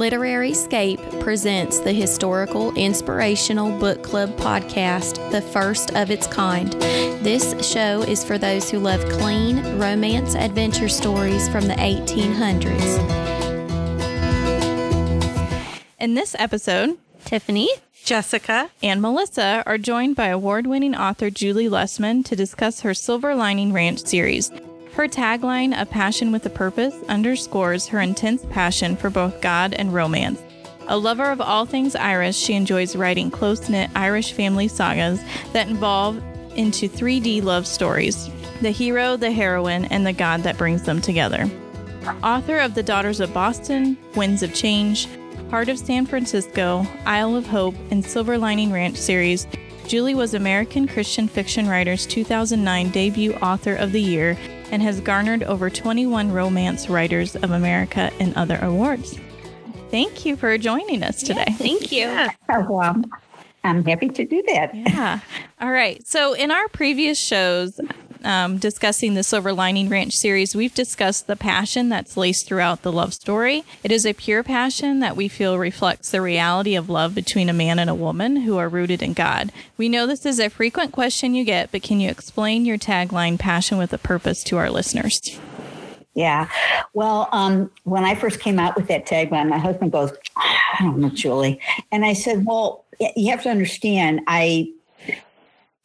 Literary Scape presents the historical inspirational book club podcast, the first of its kind. This show is for those who love clean romance adventure stories from the 1800s. In this episode, Tiffany, Jessica, and Melissa are joined by award winning author Julie Lessman to discuss her Silver Lining Ranch series. Her tagline, A Passion with a Purpose, underscores her intense passion for both God and romance. A lover of all things Irish, she enjoys writing close knit Irish family sagas that involve into 3D love stories the hero, the heroine, and the God that brings them together. Author of The Daughters of Boston, Winds of Change, Heart of San Francisco, Isle of Hope, and Silver Lining Ranch series, Julie was American Christian Fiction Writers 2009 debut author of the year and has garnered over 21 Romance Writers of America and other awards. Thank you for joining us today. Yeah, thank you. Yeah. Well, I'm happy to do that. Yeah. All right. So, in our previous shows, um, discussing the Silver Lining Ranch series, we've discussed the passion that's laced throughout the love story. It is a pure passion that we feel reflects the reality of love between a man and a woman who are rooted in God. We know this is a frequent question you get, but can you explain your tagline, Passion with a Purpose, to our listeners? Yeah. Well, um, when I first came out with that tagline, my husband goes, I don't know, Julie. And I said, Well, you have to understand, I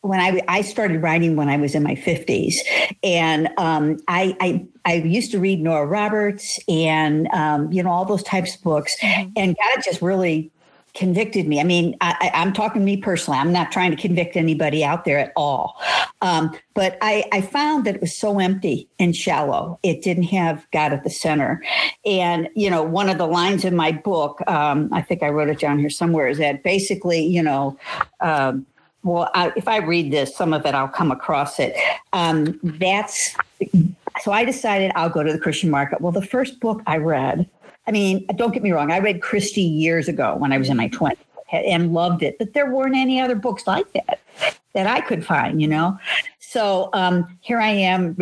when I, I started writing when I was in my 50s. And um, I, I, I, used to read Nora Roberts and, um, you know, all those types of books. Mm-hmm. And God just really convicted me. I mean, I, am talking to me personally. I'm not trying to convict anybody out there at all. Um, but I, I, found that it was so empty and shallow. It didn't have God at the center. And, you know, one of the lines in my book, um, I think I wrote it down here somewhere, is that basically, you know, um, well, I, if I read this, some of it I'll come across it. Um, that's so I decided I'll go to the Christian market. Well, the first book I read, I mean, don't get me wrong, I read Christie years ago when I was in my 20s and loved it, but there weren't any other books like that that I could find, you know? So um, here I am.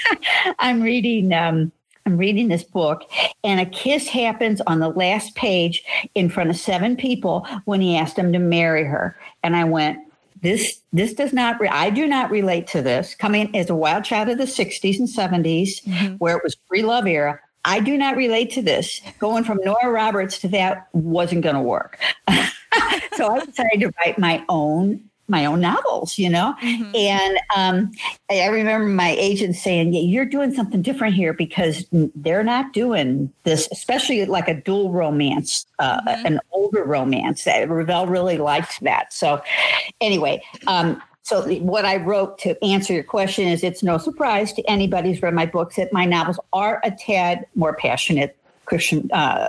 I'm reading. Um, I'm reading this book, and a kiss happens on the last page in front of seven people when he asked them to marry her. And I went, this this does not re- i do not relate to this. Coming as a wild child of the 60s and 70s mm-hmm. where it was free love era i do not relate to this. Going from nora roberts to that wasn't going to work. So i decided to write my own my own novels, you know? Mm-hmm. And um, I remember my agent saying, Yeah, you're doing something different here because they're not doing this, especially like a dual romance, uh, mm-hmm. an older romance. Revell really liked that. So, anyway, um, so what I wrote to answer your question is it's no surprise to anybody who's read my books that my novels are a tad more passionate Christian uh,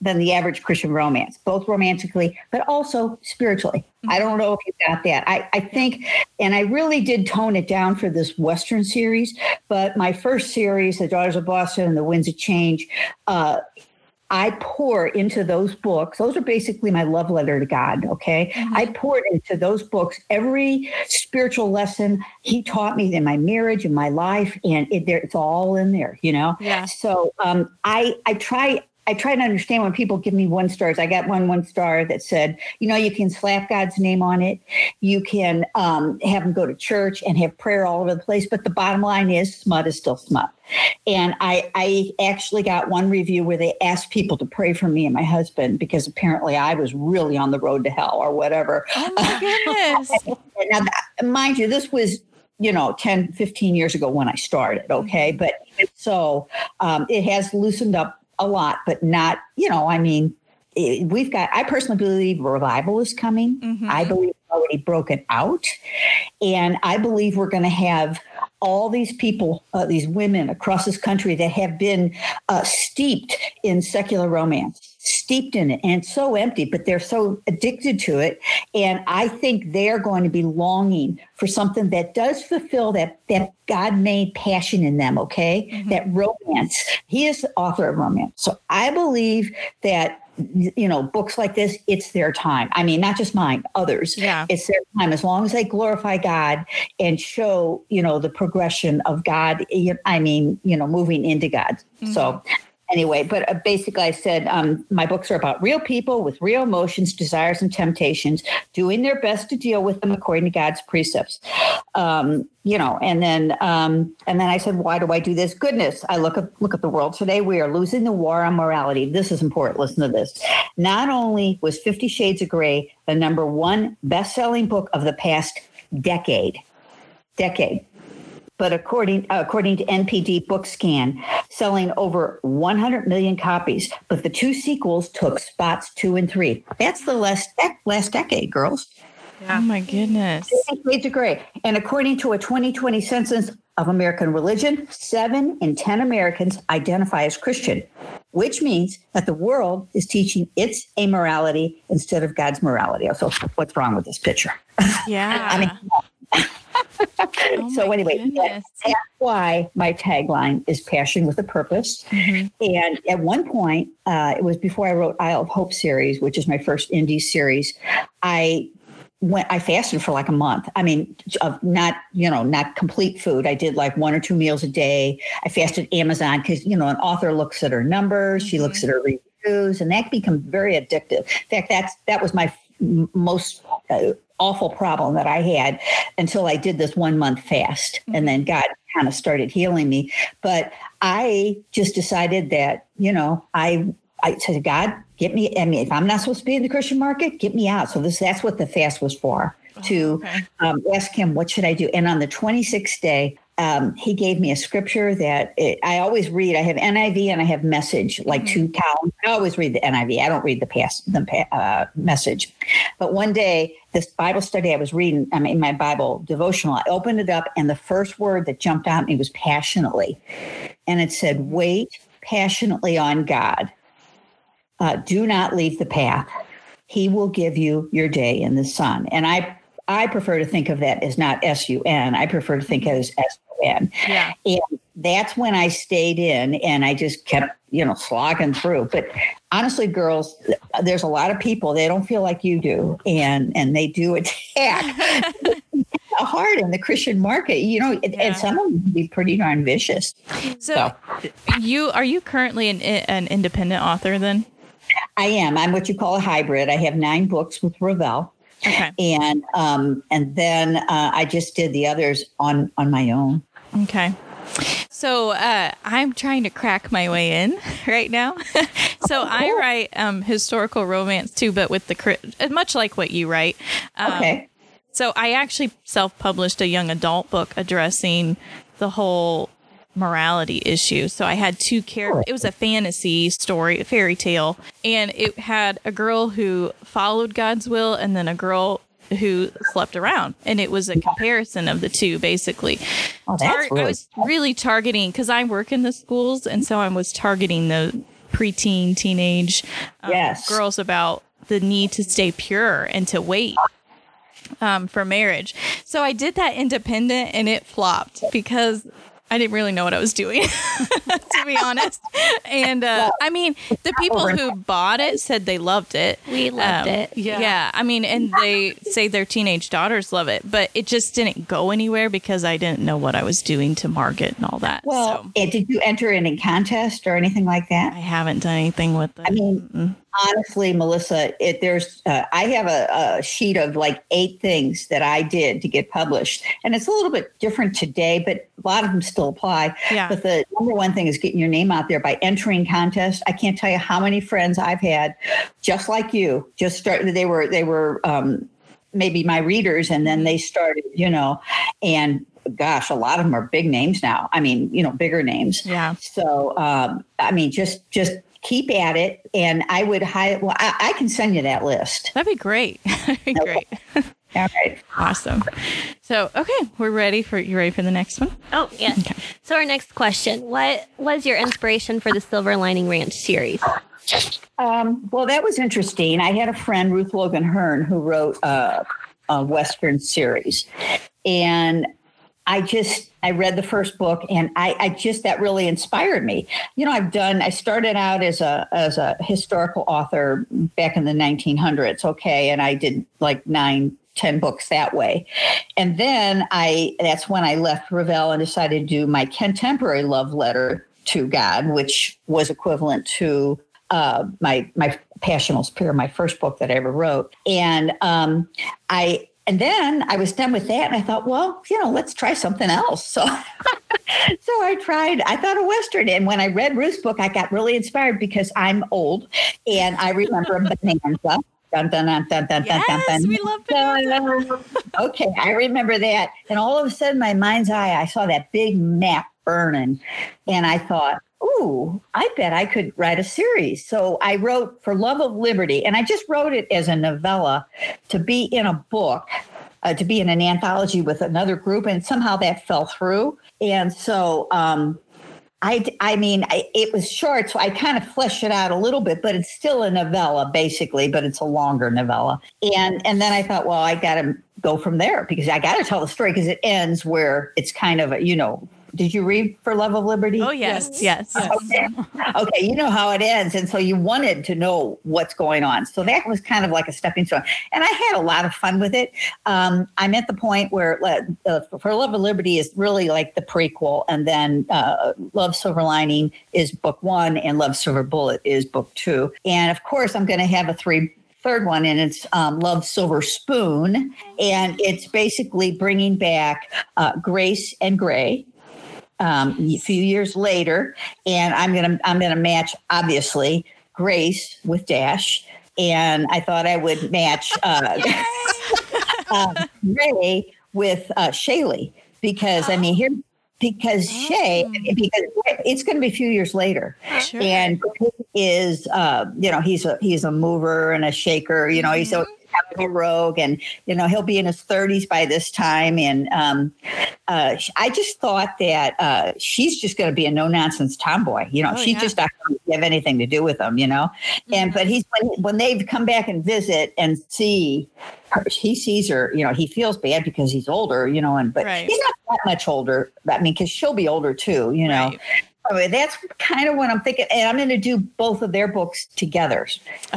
than the average Christian romance, both romantically but also spiritually. Mm-hmm. I don't know if you got that. I, I think, and I really did tone it down for this Western series, but my first series, The Daughters of Boston and The Winds of Change, uh, I pour into those books. Those are basically my love letter to God. Okay. Mm-hmm. I poured into those books every spiritual lesson he taught me in my marriage and my life. And it, it's all in there, you know? Yeah. So um, I, I try, I try to understand when people give me one stars. I got one one star that said, you know, you can slap God's name on it. You can um, have them go to church and have prayer all over the place. But the bottom line is, smut is still smut. And I, I actually got one review where they asked people to pray for me and my husband because apparently I was really on the road to hell or whatever. Oh my goodness! now, mind you, this was you know 10 15 years ago when i started okay mm-hmm. but so um, it has loosened up a lot, but not, you know, I mean, it, we've got, I personally believe revival is coming. Mm-hmm. I believe it's already broken out. And I believe we're going to have all these people, uh, these women across this country that have been uh, steeped in secular romance steeped in it and so empty, but they're so addicted to it. And I think they're going to be longing for something that does fulfill that that God made passion in them, okay? Mm-hmm. That romance. He is the author of romance. So I believe that you know books like this it's their time i mean not just mine others yeah it's their time as long as they glorify god and show you know the progression of god i mean you know moving into god mm-hmm. so anyway, but uh, basically, I said um, my books are about real people with real emotions, desires, and temptations, doing their best to deal with them according to God's precepts. Um, you know, and then um, and then I said, why do I do this? Goodness, I look at look at the world today. We are losing the war on morality. This is important. Listen to this. Not only was Fifty Shades of Grey the number one best-selling book of the past decade, decade but according according to NPD BookScan, selling over 100 million copies. But the two sequels took spots two and three. That's the last last decade, girls. Yeah. Oh my goodness. Shades of Grey. And according to a 2020 census of American religion, seven in 10 Americans identify as Christian, which means that the world is teaching its amorality instead of God's morality. So, what's wrong with this picture? Yeah. I mean, oh so anyway, that's why my tagline is passion with a purpose. Mm-hmm. And at one point, uh, it was before I wrote Isle of Hope series, which is my first indie series. I went I fasted for like a month. I mean, of not, you know, not complete food. I did like one or two meals a day. I fasted Amazon because, you know, an author looks at her numbers, mm-hmm. she looks mm-hmm. at her reviews, and that becomes very addictive. In fact, that's that was my most uh, awful problem that I had until I did this one month fast. Mm-hmm. And then God kind of started healing me. But I just decided that, you know, I I said, God, get me. I mean, if I'm not supposed to be in the Christian market, get me out. So this that's what the fast was for. Oh, to okay. um, ask him, what should I do? And on the 26th day, um, he gave me a scripture that it, I always read. I have NIV and I have Message, like mm-hmm. two columns. I always read the NIV. I don't read the past the uh, Message. But one day, this Bible study I was reading, I mean, my Bible devotional, I opened it up, and the first word that jumped out at me was passionately, and it said, "Wait passionately on God. Uh, do not leave the path. He will give you your day in the sun." And I I prefer to think of that as not S U N. I prefer to think of it as S O N. Yeah. And that's when I stayed in and I just kept, you know, slogging through. But honestly, girls, there's a lot of people, they don't feel like you do. And and they do attack hard in the Christian market, you know, yeah. and some of them can be pretty darn vicious. So, so, you are you currently an, an independent author then? I am. I'm what you call a hybrid. I have nine books with Revell. Okay. And um, and then uh, I just did the others on on my own. Okay. So uh, I'm trying to crack my way in right now. so oh, I write um, historical romance too, but with the much like what you write. Um, okay. So I actually self-published a young adult book addressing the whole morality issue. So I had two characters. It was a fantasy story, a fairy tale, and it had a girl who followed God's will and then a girl who slept around and it was a comparison of the two basically oh, Tar- i was really targeting because i work in the schools and so i was targeting the preteen teenage um, yes. girls about the need to stay pure and to wait um, for marriage so i did that independent and it flopped because I didn't really know what I was doing, to be honest. And uh, I mean, the people who bought it said they loved it. We loved um, it. Yeah. yeah. I mean, and they say their teenage daughters love it, but it just didn't go anywhere because I didn't know what I was doing to market and all that. Well, so. did you enter any contest or anything like that? I haven't done anything with it. I mean, honestly, Melissa, it, there's uh, I have a, a, sheet of like eight things that I did to get published, and it's a little bit different today, but a lot of them still apply. Yeah. But the number one thing is getting your name out there by entering contests. I can't tell you how many friends I've had, just like you, just started. They were they were um, maybe my readers, and then they started, you know, and gosh, a lot of them are big names now. I mean, you know, bigger names. Yeah. So, um, I mean, just just keep at it. And I would high, well, I, I can send you that list. That'd be great. That'd be great. All right. Awesome. So, okay, we're ready for you ready for the next one? Oh, yes. Okay. So, our next question What was your inspiration for the Silver Lining Ranch series? Um, well, that was interesting. I had a friend, Ruth Logan Herne, who wrote a Western series. And I just I read the first book and I, I just that really inspired me. You know, I've done I started out as a as a historical author back in the 1900s, okay, and I did like nine, ten books that way. And then I that's when I left Revell and decided to do my contemporary love letter to God, which was equivalent to uh, my my Passion Most Pure, my first book that I ever wrote, and um, I and then I was done with that, and I thought, well, you know, let's try something else. So, so I tried. I thought a western, and when I read Ruth's book, I got really inspired because I'm old, and I remember Bonanza. Dun, dun, dun, dun, dun, yes, dun, dun, we love Bonanza. okay, I remember that, and all of a sudden, my mind's eye, I saw that big map burning, and I thought, ooh, I bet I could write a series. So I wrote For Love of Liberty, and I just wrote it as a novella to be in a book. Uh, to be in an anthology with another group, and somehow that fell through. And so, um, I, I mean, I, it was short, so I kind of fleshed it out a little bit, but it's still a novella basically, but it's a longer novella. And and then I thought, well, I got to go from there because I got to tell the story because it ends where it's kind of a, you know did you read For Love of Liberty? Oh, yes, yes. yes. Okay. okay, you know how it ends. And so you wanted to know what's going on. So that was kind of like a stepping stone. And I had a lot of fun with it. Um, I'm at the point where uh, For Love of Liberty is really like the prequel. And then uh, Love Silver Lining is book one, and Love Silver Bullet is book two. And of course, I'm going to have a three third one, and it's um, Love Silver Spoon, and it's basically bringing back uh, Grace and Gray, um, a few years later, and I'm gonna I'm gonna match obviously Grace with Dash, and I thought I would match uh, um, Ray with uh, Shaylee because I mean here because oh. Shay because it's going to be a few years later, sure. and is uh, you know he's a he's a mover and a shaker. You know mm-hmm. he's a a rogue and you know he'll be in his 30s by this time and um, uh, i just thought that uh, she's just going to be a no nonsense tomboy you know oh, she's yeah. just not going to have anything to do with him you know mm-hmm. and but he's when, when they've come back and visit and see he sees her you know he feels bad because he's older you know and but right. he's not that much older i mean because she'll be older too you know right. Anyway, that's kind of what I'm thinking, and I'm going to do both of their books together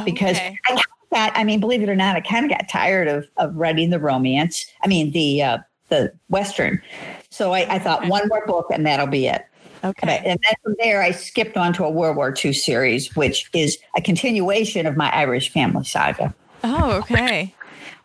because okay. I got, I mean, believe it or not, I kind of got tired of, of writing the romance. I mean, the, uh, the Western. So I, I thought okay. one more book and that'll be it. Okay. And then from there, I skipped on to a World War II series, which is a continuation of my Irish family saga. Oh, okay.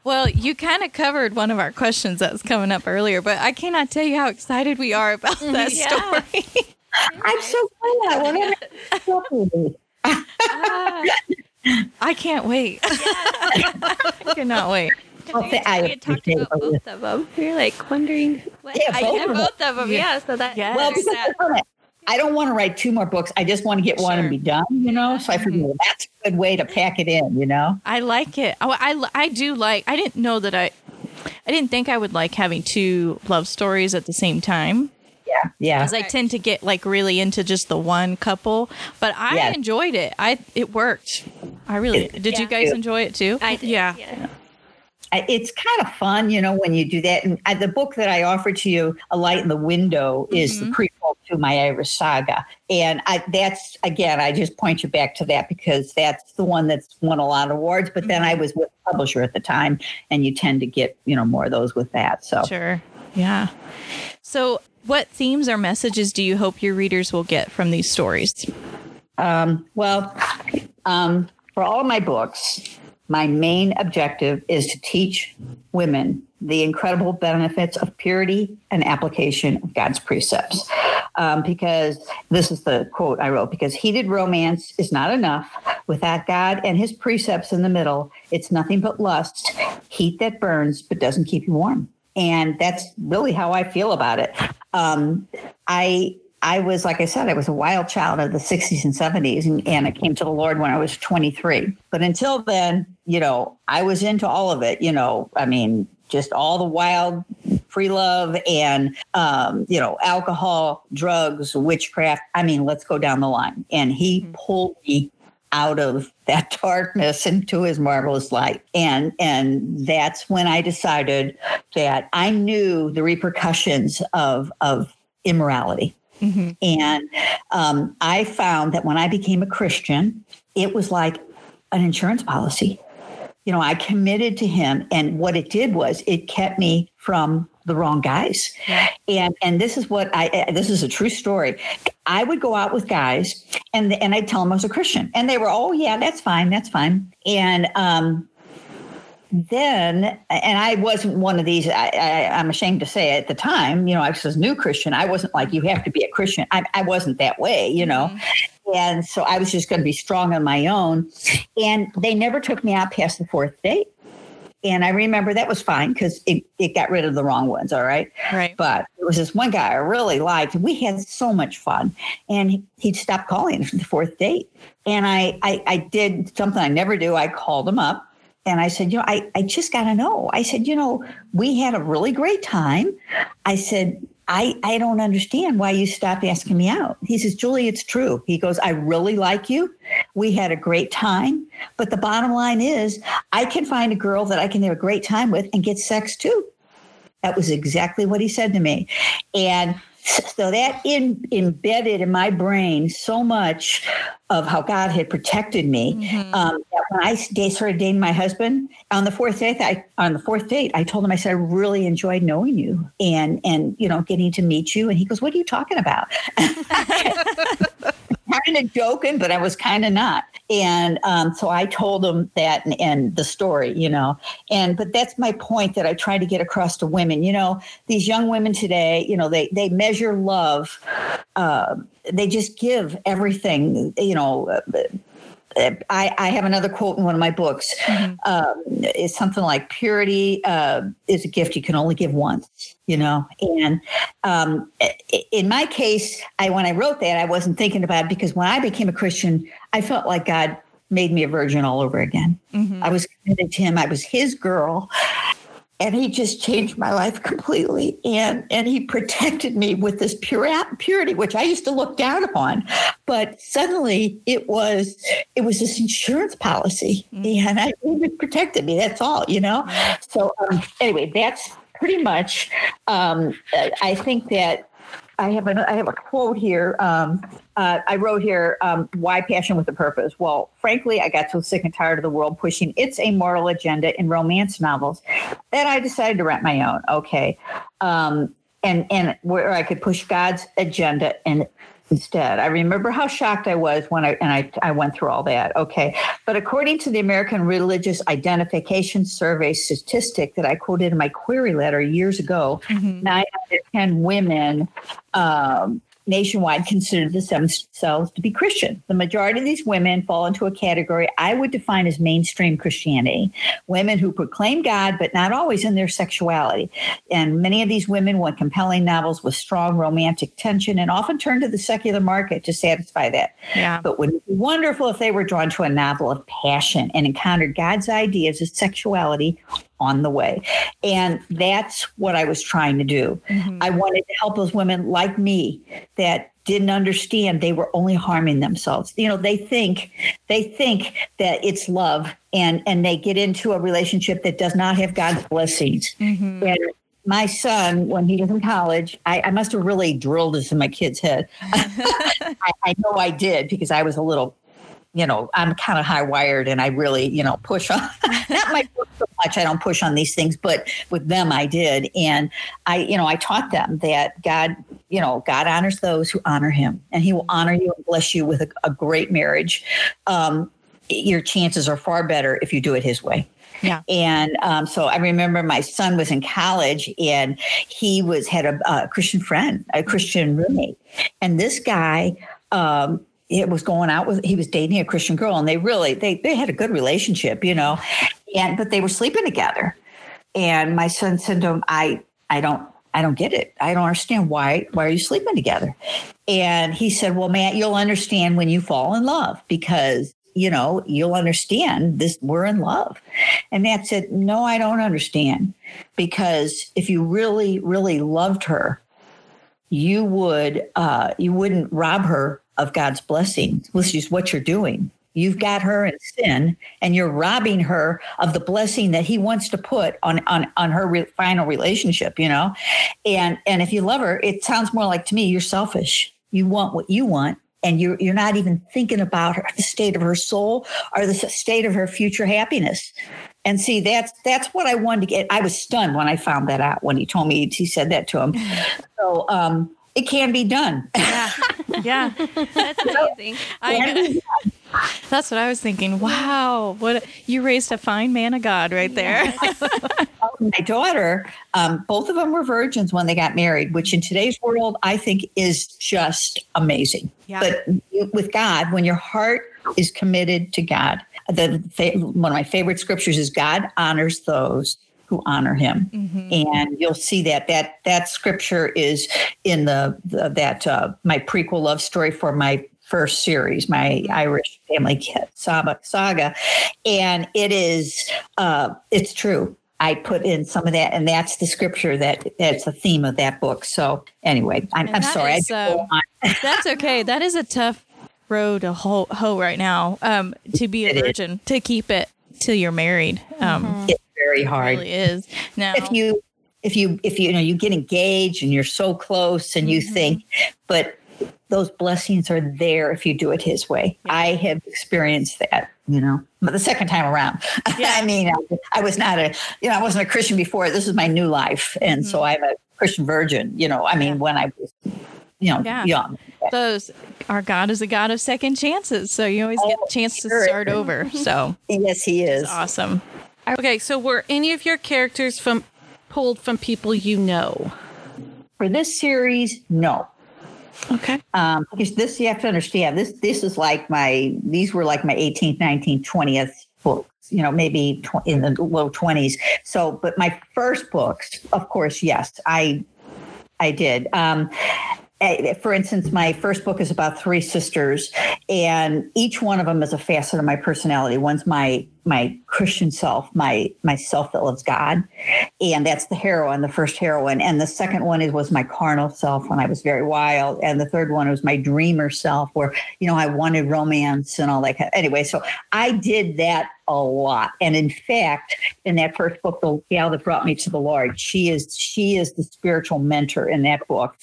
Well, you kind of covered one of our questions that was coming up earlier, but I cannot tell you how excited we are about that yeah. story. I'm so glad. Whatever. I can't wait. I cannot wait. Well, I we talked about both of them. You're like wondering what yeah, I have both of them. Yeah, yeah so that yes. well, that. I don't want to write two more books. I just want to get sure. one and be done, you know. So I figured mm-hmm. well, that's a good way to pack it in, you know. I like it. Oh, I I do like. I didn't know that I. I didn't think I would like having two love stories at the same time yeah, yeah. Because I tend to get like really into just the one couple, but I yes. enjoyed it. I it worked. I really it, did. Yeah. You guys enjoy it too? I did. Yeah. yeah. It's kind of fun, you know, when you do that. And the book that I offered to you, A Light in the Window, is mm-hmm. the prequel to my Irish saga. And I, that's, again, I just point you back to that because that's the one that's won a lot of awards. But mm-hmm. then I mm-hmm. was with a publisher at the time, and you tend to get, you know, more of those with that. So, sure. Yeah. So what themes or messages do you hope your readers will get from these stories? Um, well, um, for all of my books, my main objective is to teach women the incredible benefits of purity and application of God's precepts. Um, because this is the quote I wrote because heated romance is not enough. Without God and his precepts in the middle, it's nothing but lust, heat that burns but doesn't keep you warm and that's really how I feel about it. Um, I I was like I said, I was a wild child of the 60s and 70s, and, and I came to the Lord when I was 23. But until then, you know, I was into all of it. You know, I mean, just all the wild free love and um, you know alcohol drugs witchcraft i mean let's go down the line and he mm-hmm. pulled me out of that darkness into his marvelous light and and that's when i decided that i knew the repercussions of of immorality mm-hmm. and um, i found that when i became a christian it was like an insurance policy you know i committed to him and what it did was it kept me from the wrong guys. Yeah. And and this is what I this is a true story. I would go out with guys and and I'd tell them I was a Christian. And they were, oh yeah, that's fine, that's fine. And um then, and I wasn't one of these, I, am ashamed to say at the time, you know, I was a new Christian. I wasn't like, you have to be a Christian. I, I wasn't that way, you know. Mm-hmm. And so I was just going to be strong on my own. And they never took me out past the fourth date. And I remember that was fine because it, it got rid of the wrong ones. All right. Right. But it was this one guy I really liked. We had so much fun. And he, he'd stop calling for the fourth date. And I, I, I did something I never do. I called him up and I said, you know, I, I just got to know. I said, you know, we had a really great time. I said, I, I don't understand why you stopped asking me out. He says, Julie, it's true. He goes, I really like you. We had a great time. But the bottom line is, I can find a girl that I can have a great time with and get sex too. That was exactly what he said to me. And so that in, embedded in my brain so much of how God had protected me. Mm-hmm. Um, when I started dating my husband on the fourth date, I on the fourth date, I told him I said I really enjoyed knowing you and and you know getting to meet you. And he goes, "What are you talking about?" kind of joking, but I was kind of not. And um, so I told him that and, and, the story, you know. And but that's my point that I try to get across to women. You know, these young women today, you know, they they measure love. Uh, they just give everything. You know. Uh, I, I, have another quote in one of my books. Mm-hmm. Um, it's something like purity uh, is a gift you can only give once, you know. And um, in my case, I when I wrote that, I wasn't thinking about it because when I became a Christian, I felt like God made me a virgin all over again. Mm-hmm. I was committed to Him. I was His girl, and he just changed my life completely. And and he protected me with this pure purity which i used to look down upon. But suddenly it was it was this insurance policy. Mm-hmm. and i it protected me. That's all you know? So um, anyway that's pretty much um, i think that I have a I have a quote here. Um, uh, I wrote here, um, "Why passion with a purpose?" Well, frankly, I got so sick and tired of the world pushing its amoral agenda in romance novels that I decided to write my own. Okay, um, and and where I could push God's agenda and instead. I remember how shocked I was when I and I, I went through all that. Okay. But according to the American Religious Identification Survey statistic that I quoted in my query letter years ago, mm-hmm. nine out of ten women um, nationwide consider themselves to be Christian. The majority of these women fall into a category I would define as mainstream Christianity women who proclaim God, but not always in their sexuality. And many of these women want compelling novels with strong romantic tension and often turn to the secular market to satisfy that. Yeah. But wouldn't it be wonderful if they were drawn to a novel of passion and encountered God's ideas of sexuality on the way. And that's what I was trying to do. Mm-hmm. I wanted to help those women like me that didn't understand they were only harming themselves. You know, they think they think that it's love and and they get into a relationship that does not have God's blessings. Mm-hmm. And my son, when he was in college, I, I, must have really drilled this in my kid's head. I, I know I did because I was a little you know, I'm kind of high wired and I really, you know, push on, not my book so much. I don't push on these things, but with them I did. And I, you know, I taught them that God, you know, God honors those who honor him and he will honor you and bless you with a, a great marriage. Um, your chances are far better if you do it his way. Yeah. And um, so I remember my son was in college and he was had a, a Christian friend, a Christian roommate. And this guy, um, it was going out with he was dating a Christian girl and they really they they had a good relationship, you know. And but they were sleeping together. And my son said to him, I I don't I don't get it. I don't understand why why are you sleeping together? And he said, Well, Matt, you'll understand when you fall in love because you know, you'll understand this we're in love. And Matt said, No, I don't understand. Because if you really, really loved her, you would uh, you wouldn't rob her of God's blessing, which is what you're doing. You've got her in sin, and you're robbing her of the blessing that He wants to put on on on her re- final relationship. You know, and and if you love her, it sounds more like to me you're selfish. You want what you want, and you're you're not even thinking about her, the state of her soul or the state of her future happiness. And see, that's that's what I wanted to get. I was stunned when I found that out when he told me he said that to him. So um, it can be done. Yeah, yeah, that's amazing. I, that's what I was thinking. Wow, what you raised a fine man of God right there. My daughter, um, both of them were virgins when they got married, which in today's world I think is just amazing. Yeah. But with God, when your heart is committed to God, the one of my favorite scriptures is God honors those who honor him mm-hmm. and you'll see that that that scripture is in the, the that uh, my prequel love story for my first series, my mm-hmm. Irish family saga, saga, and it is uh, it's true. I put in some of that, and that's the scripture that that's the theme of that book. So anyway, I'm, I'm sorry. Is, uh, that's okay. That is a tough road to hoe, hoe right now. Um, to be a it virgin, is. to keep it till you're married. Um, mm-hmm. It's very hard. It really is. Now, if you if you if you, you know you get engaged and you're so close and you mm-hmm. think, but those blessings are there if you do it his way. Yeah. I have experienced that, you know, but the second time around. Yeah. I mean, I, I, was not a, you know, I wasn't a Christian before. This is my new life. And mm-hmm. so I'm a Christian virgin, you know, I mean, yeah. when I was, you know, yeah. young. Those, our God is a God of second chances. So you always oh, get a chance sure. to start over. So, yes, he is. Awesome. Okay. So were any of your characters from pulled from people you know? For this series, no. Okay. Um, because this you have to understand this this is like my these were like my 18th, 19th, 20th books. You know, maybe tw- in the low 20s. So, but my first books, of course, yes, I I did. Um, for instance, my first book is about three sisters, and each one of them is a facet of my personality. One's my my Christian self, my my self that loves God, and that's the heroine, the first heroine. And the second one is was my carnal self when I was very wild, and the third one was my dreamer self, where you know I wanted romance and all that. Kind of, anyway, so I did that a lot. And in fact, in that first book, the gal that brought me to the Lord, she is she is the spiritual mentor in that book.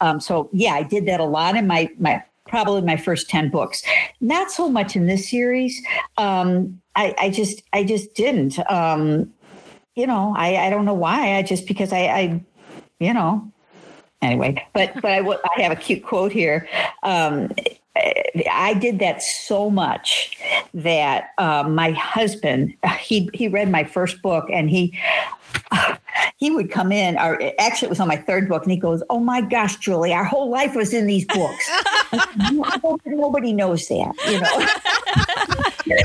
Um, so yeah, I did that a lot in my my probably my first 10 books not so much in this series um, I, I just I just didn't. Um, you know, I, I don't know why. I just because I, I you know, anyway. But but I, I have a cute quote here. Um, I did that so much that uh, my husband he he read my first book and he he would come in, or actually, it was on my third book, and he goes, "Oh my gosh, Julie, our whole life was in these books. Nobody knows that, you know."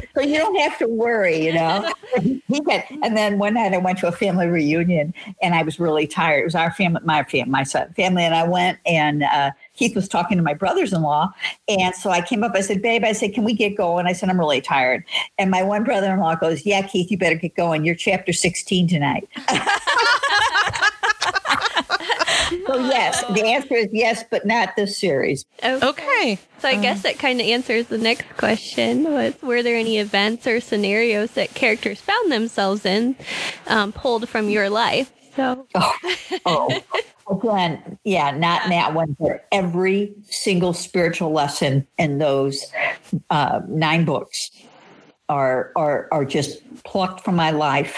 so you don't have to worry, you know. He got, and then one night I went to a family reunion, and I was really tired. It was our family, my family, my son, family, and I went, and uh, Keith was talking to my brothers-in-law, and so I came up. I said, "Babe," I said, "Can we get going?" I said, "I'm really tired." And my one brother-in-law goes, "Yeah, Keith, you better get going. You're chapter 16 tonight." so yes, the answer is yes, but not this series. Okay. okay. So I guess that kind of answers the next question: was were there any events or scenarios that characters found themselves in, um, pulled from your life? So. Oh, oh. again, yeah, not yeah. that one, but every single spiritual lesson in those uh, nine books are are are just plucked from my life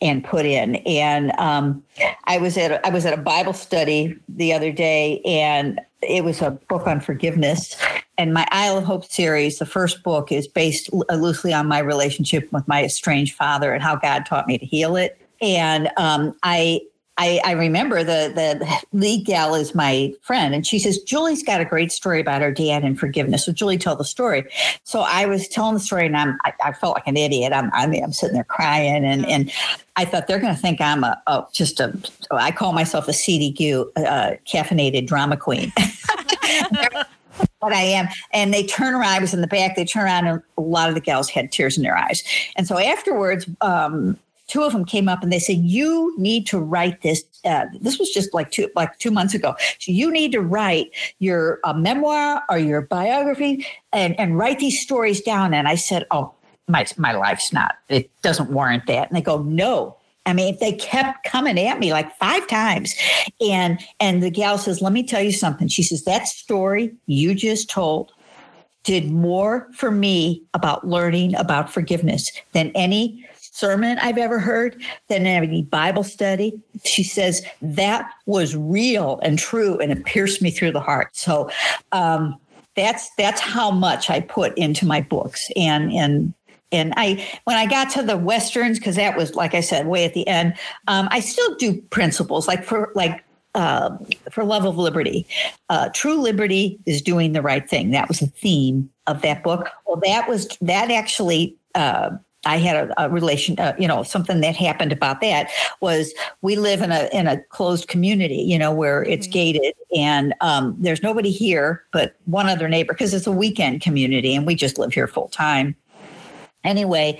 and put in. And um, I was at a, I was at a Bible study the other day, and it was a book on forgiveness. And my Isle of Hope series, the first book, is based loosely on my relationship with my estranged father and how God taught me to heal it. And um, I I, I, remember the the lead gal is my friend, and she says Julie's got a great story about her dad and forgiveness. So Julie, tell the story. So I was telling the story, and I'm I, I felt like an idiot. I'm I mean, I'm sitting there crying, and and I thought they're going to think I'm a, a just a I call myself a CDQ uh, caffeinated drama queen. but I am. And they turn around. I was in the back. They turn around, and a lot of the gals had tears in their eyes. And so afterwards, um, two of them came up and they said, "You need to write this." Uh, this was just like two like two months ago. So you need to write your uh, memoir or your biography and and write these stories down. And I said, "Oh, my my life's not. It doesn't warrant that." And they go, "No." I mean, they kept coming at me like five times, and and the gal says, "Let me tell you something." She says, "That story you just told." did more for me about learning about forgiveness than any sermon I've ever heard, than any Bible study. She says that was real and true, and it pierced me through the heart. So um, that's that's how much I put into my books, and and and I when I got to the westerns because that was like I said way at the end. Um, I still do principles like for like uh, for love of liberty. Uh, true liberty is doing the right thing. That was the theme of that book. Well, that was that actually. Uh, I had a, a relation, uh, you know, something that happened about that was we live in a in a closed community, you know, where it's mm-hmm. gated and um, there's nobody here but one other neighbor because it's a weekend community and we just live here full time anyway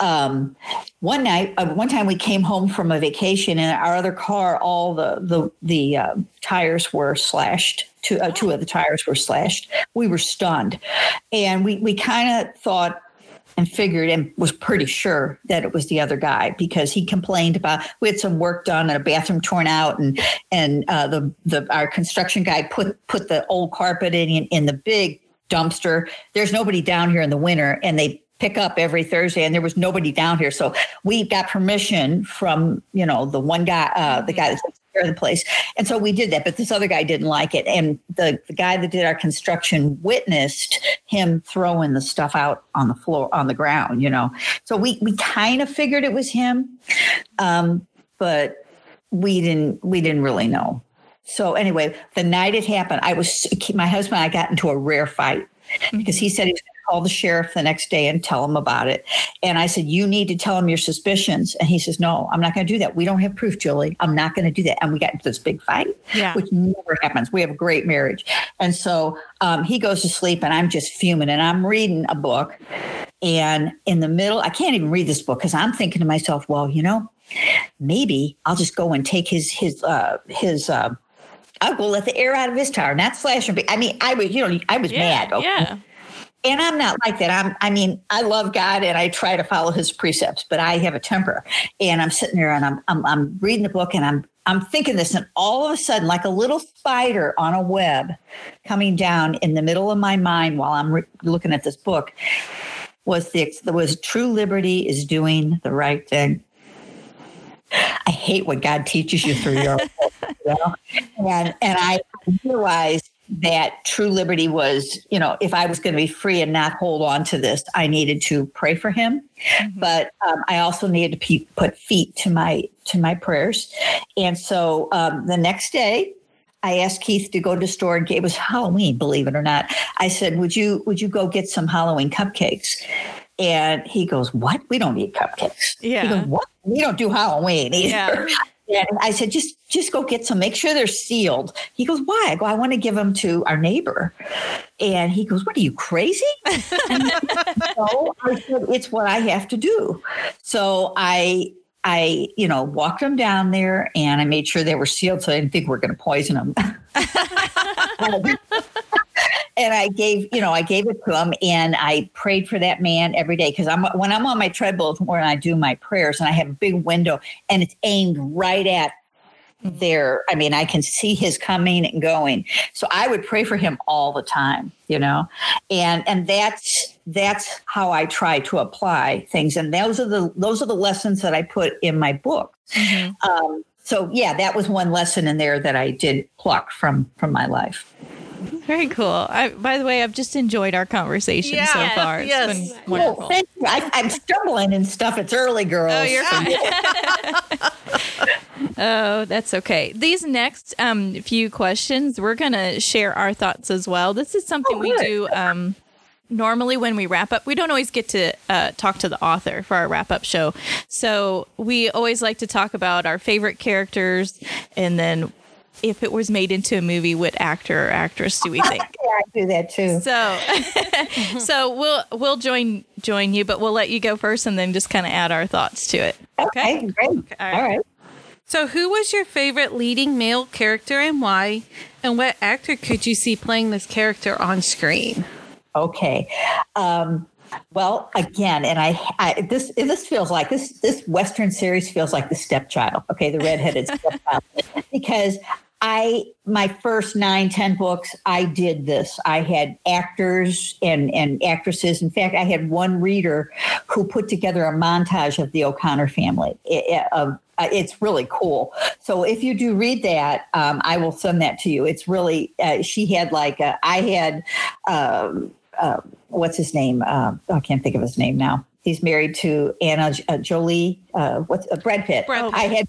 um, one night uh, one time we came home from a vacation and our other car all the the the uh, tires were slashed two, uh, two of the tires were slashed. We were stunned. And we we kind of thought and figured and was pretty sure that it was the other guy because he complained about we had some work done and a bathroom torn out and and uh, the the our construction guy put put the old carpet in in the big dumpster. There's nobody down here in the winter, and they pick up every Thursday, and there was nobody down here. So we got permission from you know the one guy, uh, the guy that care of the place, and so we did that. But this other guy didn't like it, and the the guy that did our construction witnessed him throwing the stuff out on the floor on the ground. You know, so we we kind of figured it was him, um, but we didn't we didn't really know. So anyway, the night it happened, I was my husband and I got into a rare fight because he said he was call the sheriff the next day and tell him about it. And I said, You need to tell him your suspicions. And he says, No, I'm not going to do that. We don't have proof, Julie. I'm not going to do that. And we got into this big fight, yeah. which never happens. We have a great marriage. And so um, he goes to sleep and I'm just fuming and I'm reading a book. And in the middle, I can't even read this book because I'm thinking to myself, well, you know, maybe I'll just go and take his his uh, his uh, I'll go let the air out of his tire, not slash him. I mean, I was, you know, I was yeah, mad. Okay? Yeah. And I'm not like that. I'm, I mean, I love God and I try to follow his precepts, but I have a temper. And I'm sitting there and I'm, I'm, I'm reading the book and I'm, I'm thinking this, and all of a sudden, like a little spider on a web coming down in the middle of my mind while I'm re- looking at this book was the was true liberty is doing the right thing. I hate what God teaches you through your you know? and and I realized that true liberty was, you know, if I was going to be free and not hold on to this, I needed to pray for him, mm-hmm. but um, I also needed to pe- put feet to my to my prayers, and so um, the next day. I asked Keith to go to the store and it was Halloween, believe it or not. I said, Would you would you go get some Halloween cupcakes? And he goes, What? We don't eat cupcakes. Yeah. He goes, What? We don't do Halloween either. Yeah. And I said, just just go get some. Make sure they're sealed. He goes, why? I go, I want to give them to our neighbor. And he goes, what are you crazy? so I said, it's what I have to do. So I I, you know, walked them down there and I made sure they were sealed so I didn't think we are going to poison them. and I gave, you know, I gave it to him and I prayed for that man every day because I'm when I'm on my treadmill when I do my prayers and I have a big window and it's aimed right at there. I mean, I can see his coming and going. So I would pray for him all the time, you know, and and that's that's how I try to apply things. And those are the those are the lessons that I put in my book. Mm-hmm. Um, so yeah, that was one lesson in there that I did pluck from from my life. Very cool. I, by the way, I've just enjoyed our conversation yeah, so far. It's yes. been wonderful. Well, I, am stumbling and stuff. It's early, girls. Oh, you're fine. oh, that's okay. These next um, few questions, we're going to share our thoughts as well. This is something oh, we do um, normally when we wrap up. We don't always get to uh, talk to the author for our wrap up show. So we always like to talk about our favorite characters and then if it was made into a movie, what actor or actress do we think? yeah, I do that too. So, so we'll we'll join join you, but we'll let you go first, and then just kind of add our thoughts to it. Okay, okay great. Okay, all, right. all right. So, who was your favorite leading male character and why? And what actor could you see playing this character on screen? Okay. Um, well, again, and I, I, this this feels like this this Western series feels like the stepchild. Okay, the redheaded stepchild, because I my first nine, ten books, I did this. I had actors and and actresses. In fact, I had one reader who put together a montage of the O'Connor family. It, uh, it's really cool. So if you do read that, um, I will send that to you. It's really uh, she had like a, I had um, uh, what's his name? Uh, I can't think of his name now. He's married to Anna uh, Jolie. Uh, what's uh, Brad Pitt? Brad Pitt. I had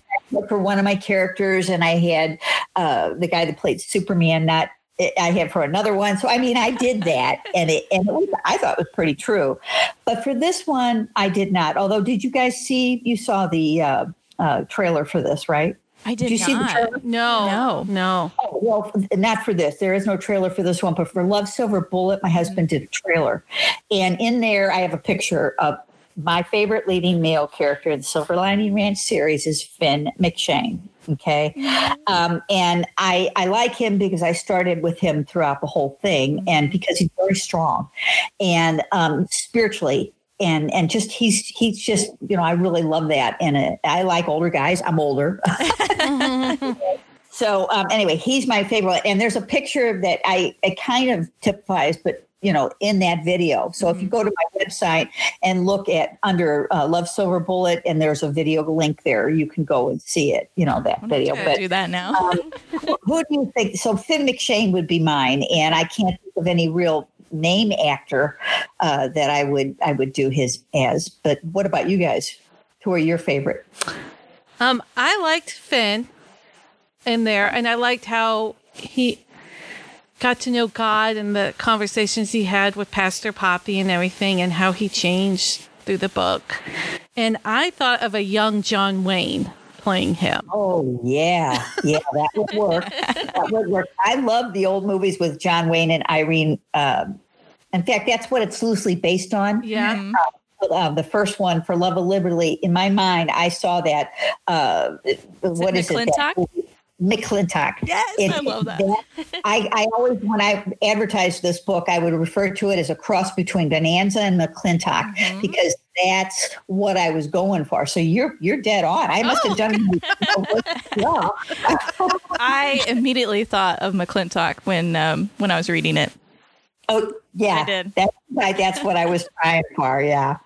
for one of my characters, and I had uh, the guy that played Superman. Not I had for another one. So I mean, I did that, and it and it was, I thought it was pretty true. But for this one, I did not. Although, did you guys see? You saw the uh, uh, trailer for this, right? I did, Did you not. see the trailer? No, No. no. Oh, well, not for this. There is no trailer for this one, but for Love Silver Bullet, my husband did a trailer. And in there, I have a picture of my favorite leading male character in the Silver Lining Ranch series is Finn McShane. Okay. Um, and I, I like him because I started with him throughout the whole thing and because he's very strong and um, spiritually and and just he's he's just you know I really love that. And uh, I like older guys. I'm older. So um, anyway he's my favorite. And there's a picture that I it kind of typifies but you know in that video so if you go to my website and look at under uh, Love Silver Bullet and there's a video link there you can go and see it you know that video I'm but do that now. um, who do you think? So Finn McShane would be mine, and I can't think of any real name actor uh, that I would I would do his as. But what about you guys? Who are your favorite? Um, I liked Finn in there, and I liked how he got to know God and the conversations he had with Pastor Poppy and everything, and how he changed through the book. And I thought of a young John Wayne playing him. Oh yeah, yeah, that would work. that would work. I love the old movies with John Wayne and Irene. Um, in fact, that's what it's loosely based on. Yeah. Uh, the first one for Love of Liberty. In my mind, I saw that. Uh, what is it? McLintock? That- McLintock. Yes, It- I love that. I, I always, when I advertised this book, I would refer to it as a cross between Bonanza and McLintock Mm-hmm. because that's what I was going for. So you're you're dead on. I must Oh. have done. It. Yeah. I immediately thought of McLintock when um, when I was reading it. Oh yeah. I did. That's. That's what I was trying for. Yeah.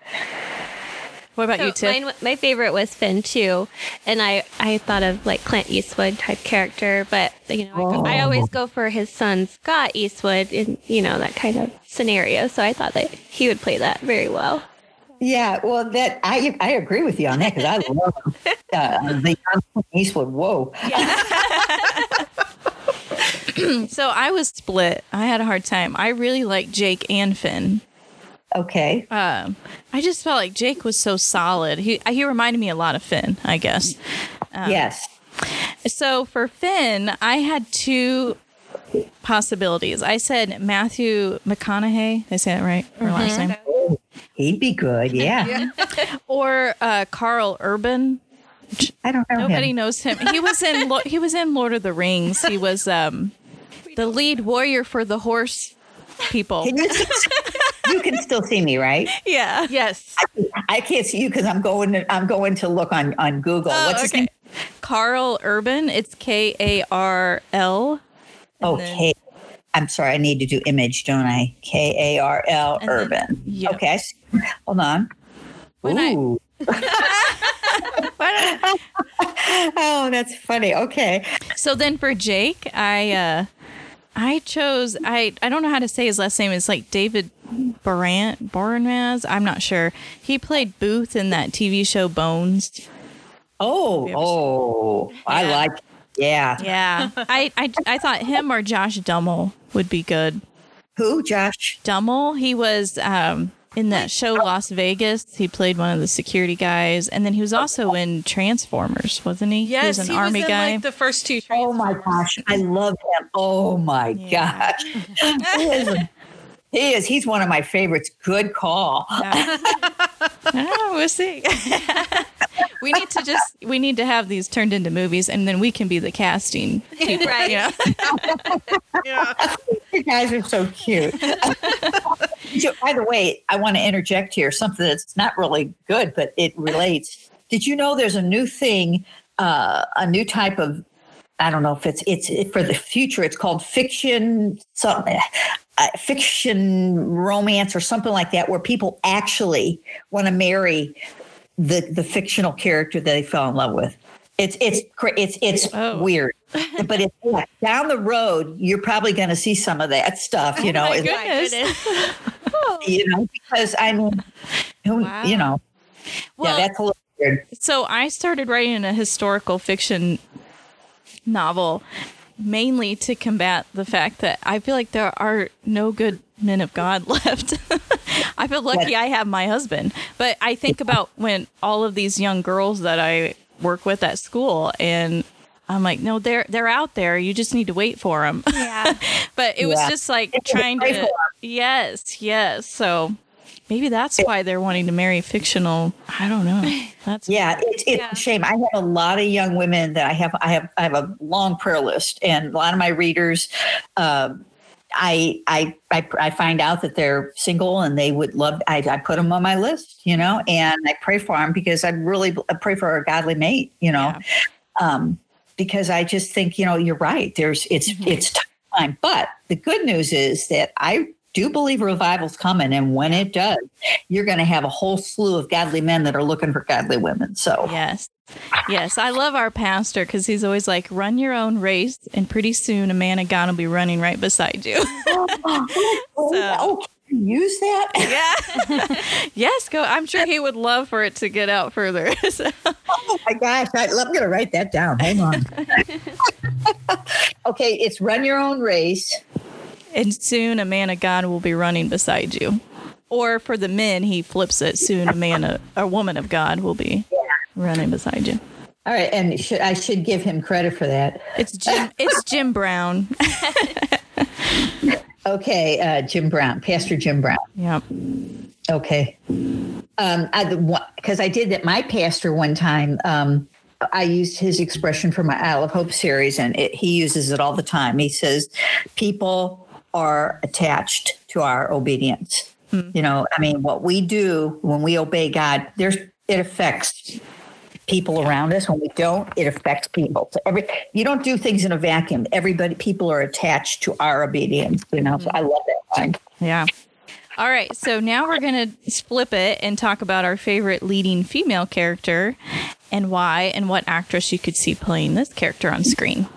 What about you, So Tiff? mine, my favorite was Finn too, and I I thought of like Clint Eastwood type character, but you know I, I always go for his son Scott Eastwood in you know that kind of scenario. So I thought that he would play that very well. Yeah. Well, that I I agree with you on that because I love uh, the young Clint Eastwood. Whoa. so I was split. I had a hard time. I really like Jake and Finn. Okay. Um, I just felt like Jake was so solid. He he reminded me a lot of Finn, I guess. yes. So for Finn, I had two possibilities. I said Matthew McConaughey. Did I say that right? Or last name? He'd be good. Yeah. Or uh, Karl Urban. I don't know Nobody him. knows him. He was in he was in Lord of the Rings. He was um, the lead warrior for the horse people. Can you, you can still see me, right? Yeah. Yes. I can't see you because I'm going. To, I'm going to look on on Google. Oh, What's his okay. name? Karl Urban. It's K A R L. Okay. I'm sorry. I need to do image, don't I? K A R L And then- Urban. yep. Okay. Hold on. When I- Ooh. oh, that's funny. Okay. So then for Jake, I uh I chose I I don't know how to say his last name. It's like David Barant Boranaz. I'm not sure. He played Booth in that TV show Bones. Oh, oh, I Yeah. like. Yeah. Yeah. I, I I thought him or Josh Duhamel would be good. Who? Josh? Duhamel, he was um in that show Las Vegas. He played one of the security guys, and then he was also in Transformers, wasn't he? Yes, he was an he army was in guy. like the first two. Oh my gosh, I love him. Oh my Yeah. gosh, he is. He is. He's one of my favorites. Good call. Oh, we'll see. we need to just we need to have these turned into movies, and then we can be the casting people. Right. You know? You guys are so cute. So, By the way, I want to interject here something that's not really good, but it relates. Did you know there's a new thing, uh, a new type of I don't know if it's it's it, for the future. It's called fiction something. Uh, fiction romance or something like that, where people actually want to marry the the fictional character that they fell in love with. It's it's it's it's Oh. weird, but it's yeah, down the road. You're probably going to see some of that stuff. You know, my It's- goodness. you know, because I mean, who, Wow. you know, Well- yeah, that's a little weird. So I started writing a historical fiction novel mainly to combat the fact that I feel like there are no good men of God left. I feel lucky I have my husband. But I think about when all of these young girls that I work with at school and I'm like, no, they're they're out there. You just need to wait for them. Yeah. but it was just like Yeah, trying pray for to 'em. yes yes so maybe that's why they're wanting to marry fictional i don't know that's Yeah, it's it's Yeah. a shame. I have a lot of young women that I have. I have I have a long prayer list, and a lot of my readers. Um, I, I I I find out that they're single and they would love. I, I put them on my list, you know, and I pray for them because I really I pray for a godly mate, you know, um, because I just think you know you're right. There's it's it's time, but the good news is that I do believe revival's coming, and when it does, you're going to have a whole slew of godly men that are looking for godly women. So yes yes i love our pastor because he's always like run your own race and pretty soon a man of god will be running right beside you oh, oh, oh, oh, can you use that? yeah yes go i'm sure he would love for it to get out further So- Oh my gosh, I, I'm going to write that down. Hang on. okay, it's run your own race. And soon a man of god will be running beside you or for the men he flips it soon a man of, a woman of god will be running beside you All right, and should, I should give him credit for that. it's jim it's jim brown Okay, uh, Jim Brown, Pastor Jim Brown. Yeah. Okay. Um, I because I did that. My pastor one time. Um, I used his expression for my Isle of Hope series, and it, he uses it all the time. He says, "People are attached to our obedience." You know, I mean, what we do when we obey God, there's it affects people around us. When we don't, it affects people. So every you don't do things in a vacuum. Everybody, people are attached to our obedience. You know, so I love that line. Yeah. All right. So now we're going to flip it and talk about our favorite leading female character and why and what actress you could see playing this character on screen.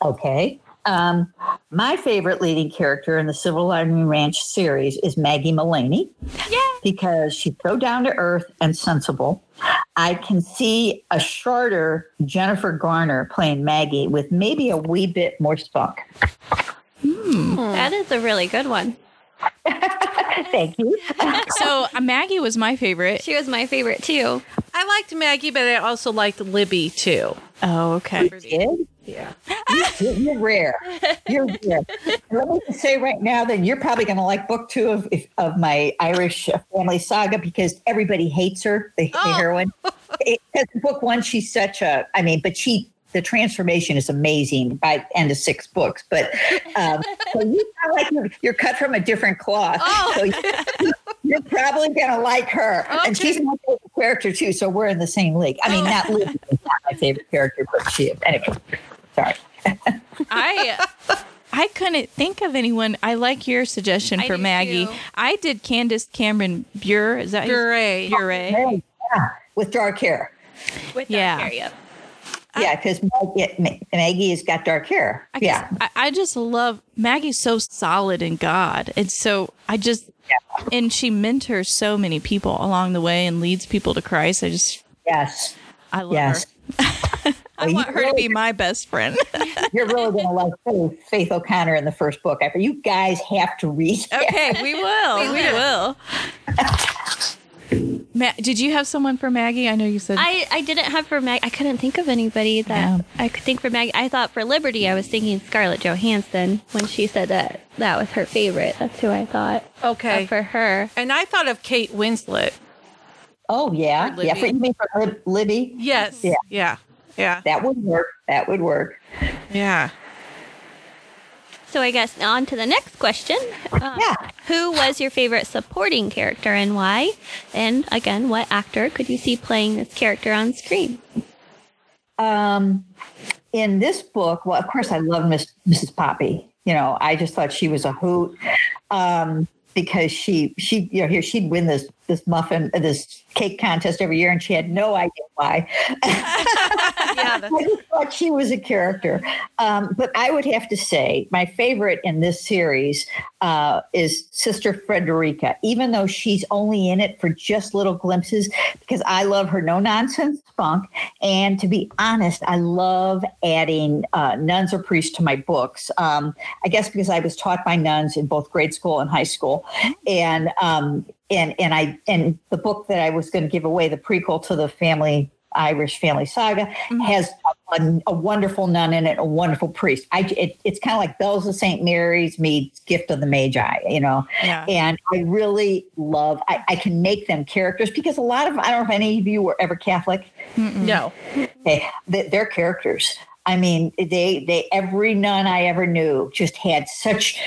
Okay. Um, my favorite leading character in the Silver Lining Ranch series is Maggie Mullaney. Yeah. Because she's so down to earth and sensible. I can see a shorter Jennifer Garner playing Maggie with maybe a wee bit more spunk. That is a really good one. Thank you. So uh, Maggie was my favorite. She was my favorite too. I liked Maggie, but I also liked Libby too. Oh, okay. Kid, Yeah. You're, you're rare. You're rare. Let me just say right now that you're probably going to like book two of of my Irish family saga because everybody hates her, the, the Oh. heroine. Because book one, she's such a. I mean, but she the transformation is amazing by end of six books. But um, so you sound like you're, you're cut from a different cloth. Oh. So you, you're probably going to like her, and she's my favorite character too. So we're in the same league. I mean, not Liz is not my favorite character, but she is. Anyway, sorry. I I couldn't think of anyone. I like your suggestion I for Maggie. too. I did Candace Cameron Bure. Is that Bure. Bure? Yeah, with dark hair. With Yeah. hair, yep. Yeah, because Maggie, Maggie has got dark hair. I yeah. guess I, I just love Maggie's so solid in God. And so I just and she mentors so many people along the way and leads people to Christ. I just Yes. I love Yes. her. I Well, want her to be my best friend. You're really going to like Faith, Faith O'Connor in the first book. I You guys have to read it. okay, we will. We will. Ma- did you have someone for Maggie? I know you said I, I didn't have for Mag. I couldn't think of anybody that Yeah. I could think for Maggie. I thought for Liberty, I was thinking Scarlett Johansson when she said that that was her favorite. That's who I thought Okay. of for her. And I thought of Kate Winslet. Oh, yeah. For Yeah. Libby. For, you mean for Lib- Libby? Yes. Yeah. Yeah. Yeah. That would work. That would work. Yeah. So I guess on to the next question. Uh, Yeah. Who was your favorite supporting character and why? And again, what actor could you see playing this character on screen? Um, in this book, well, of course, I love Miss Mrs. Poppy. You know, I just thought she was a hoot um, because she she you know here she'd win this this muffin this cake contest every year, and she had no idea why. yeah, I just thought she was a character. Um, but I would have to say my favorite in this series uh, is Sister Frederica, even though she's only in it for just little glimpses, because I love her no nonsense spunk. And to be honest, I love adding uh, nuns or priests to my books. Um, I guess because I was taught by nuns in both grade school and high school. And um, and and I and the book that I was going to give away, the prequel to the family Irish family saga, mm-hmm. has a, a, wonderful nun in it, a wonderful priest. I it, it's kind of like Bells of St. Mary's meets Gift of the Magi, you know. Yeah. And I really love. I, I, can make them characters because a lot of I don't know if any of you were ever Catholic. Mm-mm. No, okay, they're characters. I mean, they they every nun I ever knew just had such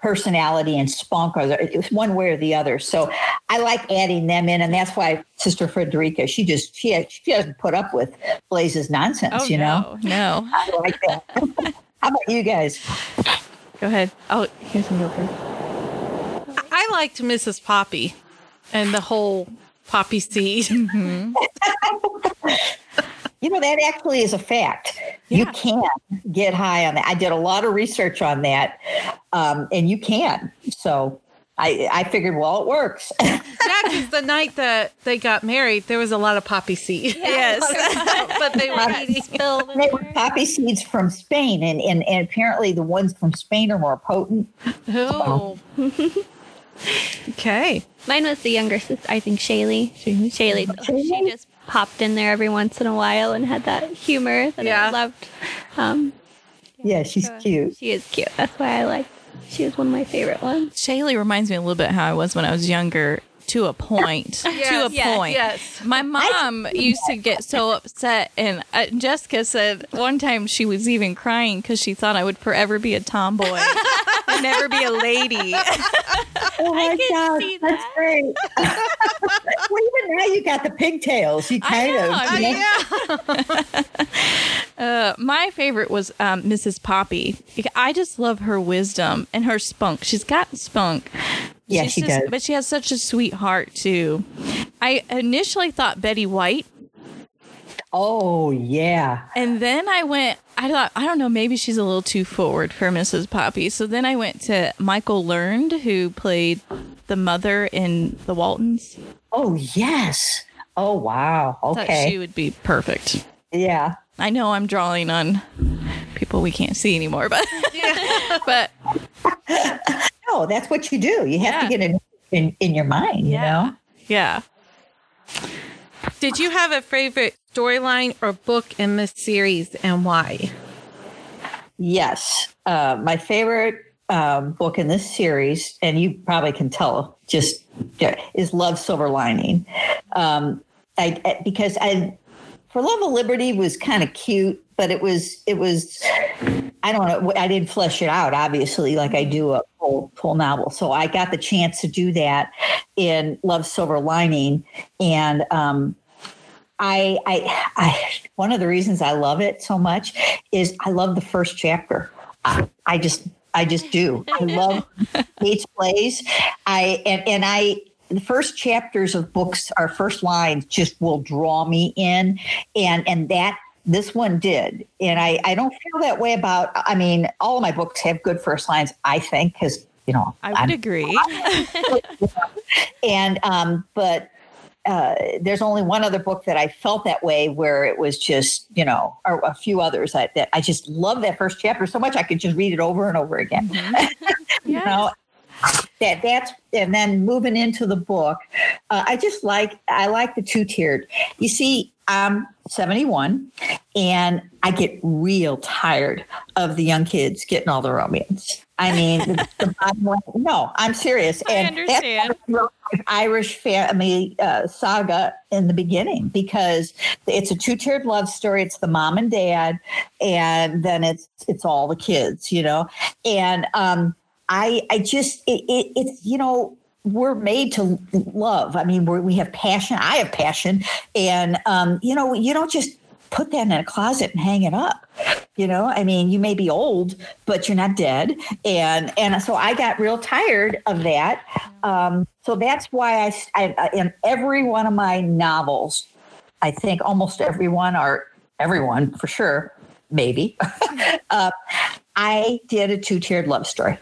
personality and spunk or it was one way or the other. So I like adding them in, and that's why Sister Frederica she just she she doesn't put up with Blaze's nonsense. Oh, you know, no, I like that. How about you guys? Go ahead. Oh, here's some go I liked Mrs. Poppy and the whole poppy seed. Mm-hmm. You know, that actually is a fact. Yeah. You can get high on that. I did a lot of research on that, um, and you can. So I, I figured, well, it works. yeah, because the night that they got married, there was a lot of poppy seeds. Yes, but they were eating. They were poppy seeds from Spain, and, and, and apparently the ones from Spain are more potent. Oh. okay. Mine was the younger sister, I think Shaylee. Shaylee. Shaylee. She just popped in there every once in a while and had that humor that yeah. I loved. Um, yeah, she's so cute. She is cute. That's why I like. She was one of my favorite ones. Shaylee reminds me a little bit how I was when I was younger to a point. yes, to a yes, point. Yes. My mom used to get so upset, and uh, Jessica said one time she was even crying because she thought I would forever be a tomboy and never be a lady. oh my god, that's great. well, even now you got the pigtails. You kind know, of. You know? uh, my favorite was um, Mrs. Poppy. I just love her wisdom and her spunk. She's got spunk. Yeah, She's she just, does. But she has such a sweet heart too. I initially thought Betty White. Oh yeah. And then I went. I thought I don't know. Maybe she's a little too forward for Mrs. Poppy. So then I went to Michael Learned, who played the mother in The Waltons. Oh yes. Oh wow. Okay. she would be perfect. Yeah. I know I'm drawing on people we can't see anymore, but but no, that's what you do. You have yeah. to get it in, in your mind, you know? Yeah. Did you have a favorite storyline or book in this series and why? Yes. Uh, my favorite um, book in this series, and you probably can tell, just is Love Silver Lining. Um, I, because I, for Love of Liberty was kind of cute, but it was it was I don't know. I didn't flesh it out, obviously, like I do a full, full novel. So I got the chance to do that in Love Silver Lining, and um, I, I, I, one of the reasons I love it so much is I love the first chapter. I, I just, I just do. I love Kate's plays. I and and I the first chapters of books, our first lines just will draw me in, and and that this one did and I, I don't feel that way about i mean all of my books have good first lines i think because you know i would I'm, agree and um but uh, there's only one other book that I felt that way where it was just, you know, or a few others that, that I just love that first chapter so much I could just read it over and over again. Mm-hmm. you know, that that's and then moving into the book, uh, I just like I like the two tiered. You see, I'm 71 and I get real tired of the young kids getting all the romance. I mean, the, the bottom line, no, I'm serious. I and understand. Irish family uh, saga in the beginning because it's a two-tiered love story. It's the mom and dad, and then it's it's all the kids, you know. And um, I I just it, it, it's you know we're made to love. I mean, we have passion. I have passion, and um, you know, you don't just put that in a closet and hang it up. You know, I mean, you may be old, but you're not dead. And and so I got real tired of that. Um, so that's why I, I in every one of my novels, I think almost everyone or everyone for sure, maybe. uh, I did a two tiered love story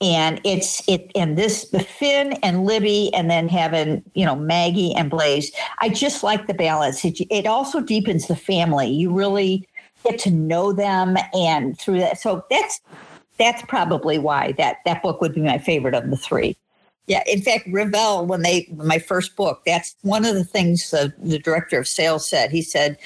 and it's it and this the Finn and Libby and then having you know Maggie and Blaze. I just like the balance. It, it also deepens the family. You really get to know them and through that. So that's that's probably why that that book would be my favorite of the three. Yeah, in fact, Revell, when they my first book, that's one of the things the, the director of sales said. He said,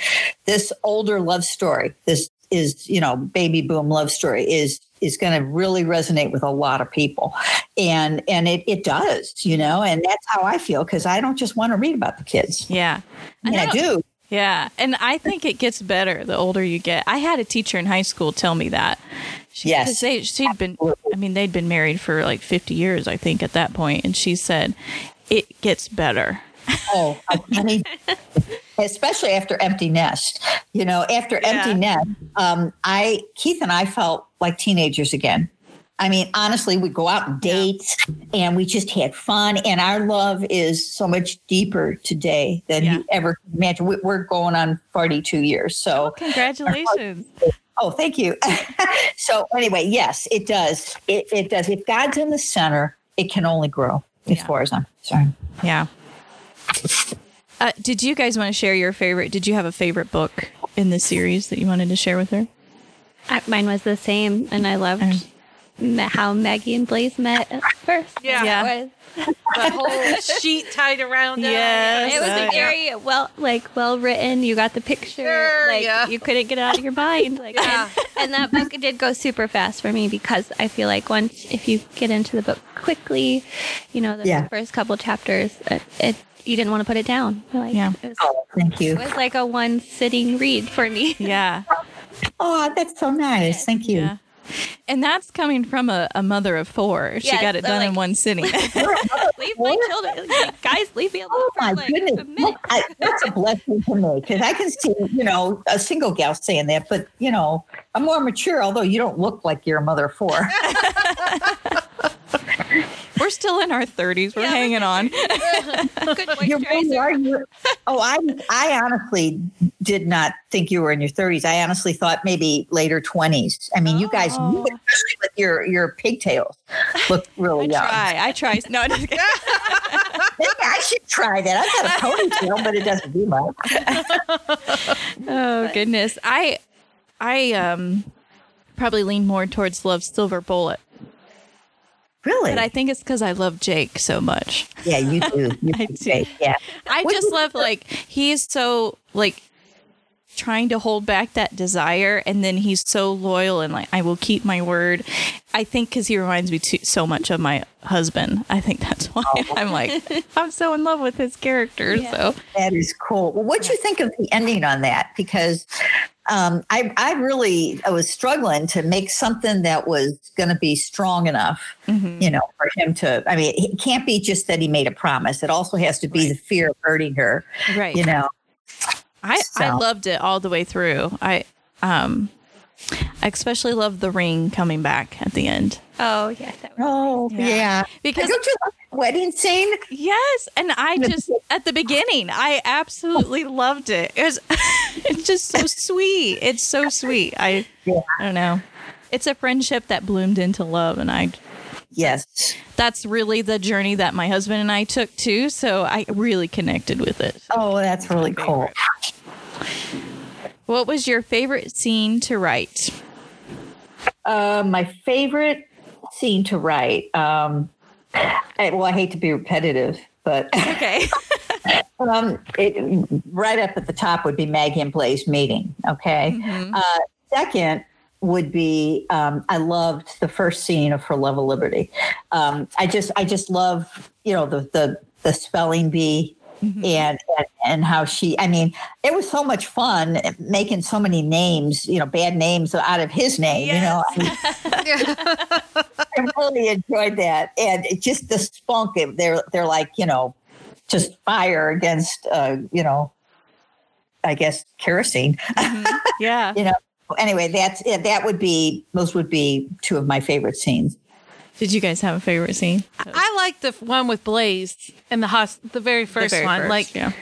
"This older love story, this is you know baby boom love story, is is going to really resonate with a lot of people and and it, it does you know and that's how i feel because i don't just want to read about the kids Yeah. I, mean, I do Yeah. And I think it gets better the older you get. I had a teacher in high school tell me that. She, Yes. They, she'd been, I mean, they'd been married for like 50 years, I think, at that point, And she said, it gets better. Oh I especially after empty nest you know after empty nest um i keith and i felt like teenagers again I mean, honestly, we go out on dates and we just had fun. And our love is so much deeper today than Yeah. you ever could imagine. We- We're going on 42 years. So, Congratulations. Oh, thank you. so anyway, yes, it does. It, it does. If God's in the center, it can only grow, as Yeah. far as I'm concerned. Yeah. Uh, did you guys want to share your favorite? Did you have a favorite book in the series that you wanted to share with her? I, mine was the same, and I loved ma- how Maggie and Blaze met at first. Yeah. Yeah. It was, The whole sheet tied around. them. Yes. it was Uh, a very well, like well written. You got the picture. Sure, like yeah. you couldn't get it out of your mind. Like, Yeah. and, and that book did go super fast for me because I feel like once if you get into the book quickly, you know, the Yeah. first couple chapters, it, it you didn't want to put it down. Like, Yeah. It was, Oh, thank you. it was like a one sitting read for me. Yeah. Oh, that's so nice. Thank you. Yeah. And that's coming from a, a mother of four. She Yes, got it so done in one sitting. leave my children, like, guys, leave me alone. Oh my like, goodness, a minute. Look, I, that's a blessing to me because I can see, you know, a single gal saying that, but you know, I'm more mature. Although you don't look like you're a mother of four. We're still in our 30s. We're Yeah, hanging on. Good You're- moisturizer. you- oh, I, I honestly did not think you were in your 30s. I honestly thought maybe later 20s. I mean, you guys, you, Oh. especially with your your pigtails, look I really young. I try. I try. No, I'm just. Maybe I should try that. I've got a ponytail, but it doesn't do much. oh goodness. I I um probably lean more towards Love Silver Bullet, Really? but I think it's because I love Jake so much. yeah, you do. You I do. do. Yeah. I What just love like he's so like trying to hold back that desire and then he's so loyal and like I will keep my word. I think cuz he reminds me too, so much of my husband. I think that's why oh. I'm like I'm so in love with his character. Yeah. So That is cool. Well, what'd you think of the ending on that? Because um, I, I really I was struggling to make something that was going to be strong enough, mhm. you know, for him to. I mean, it can't be just that he made a promise. It also has to be the fear of hurting her, right. you know. I, I loved it all the way through. I um I especially love the ring coming back at the end. Oh yeah, that was Oh Yeah. yeah, Because don't you love the wedding scene? yes, and I just at the beginning I absolutely loved it. It was it's just so sweet. It's so sweet. I Yeah. I don't know. It's a friendship that bloomed into love and I Yes. that's really the journey that my husband and I took too, so I really connected with it. Oh, that's really cool. What was your favorite scene to write? Uh, my favorite scene to write. Um, I, well, I hate to be repetitive, but Okay. um, it, right up at the top would be Maggie and Blaze meeting. Okay. Mhm. Uh, second would be um, I loved the first scene of For Love of Liberty. Um, I just I just love you know the the the spelling bee. Mhm. And, and and how she I mean it was so much fun making so many names you know bad names out of his name you know I really enjoyed that, and it just the spunk. They're they're like you know, just fire against uh, you know, I guess kerosene. Mm-hmm. Yeah. you know. Anyway, that's it. That would be those would be two of my favorite scenes. Did you guys have a favorite scene? I like the one with Blaze and the hos- the very first The very one. first, like yeah.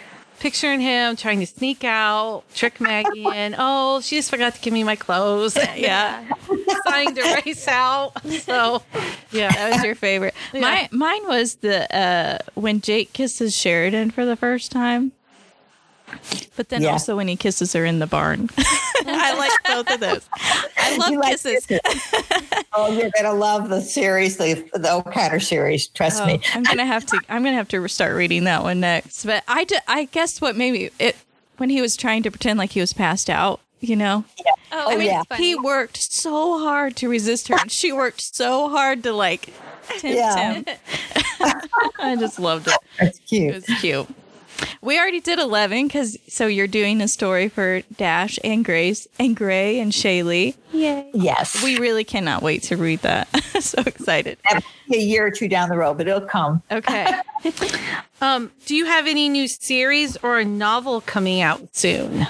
picturing him trying to sneak out, trick Maggie, and oh, she just forgot to give me my clothes. Yeah. Deciding to race out. So, yeah. That was your favorite. My mine was the uh when Jake kisses Sheridan for the first time. But then Yeah. also when he kisses her in the barn. I like both of those. I love You like kisses. oh, you're gonna love the series, the the O'Connor series. Trust Oh, me. I'm gonna have to. I'm gonna have to start reading that one next. But I, ju- I guess what maybe it when he was trying to pretend like he was passed out. You know, Oh, Oh, yeah. he worked so hard to resist her, and she worked so hard to like tempt Yeah. him. I just loved it. That's It cute. was cute. We already did 11 because so you're doing a story for Dash and Grace and Gray and Shaylee. Yay. Yes, We really cannot wait to read that. so excited. That might be a year or two down the road, but it'll come. Okay. Um, do you have any new series or a novel coming out soon?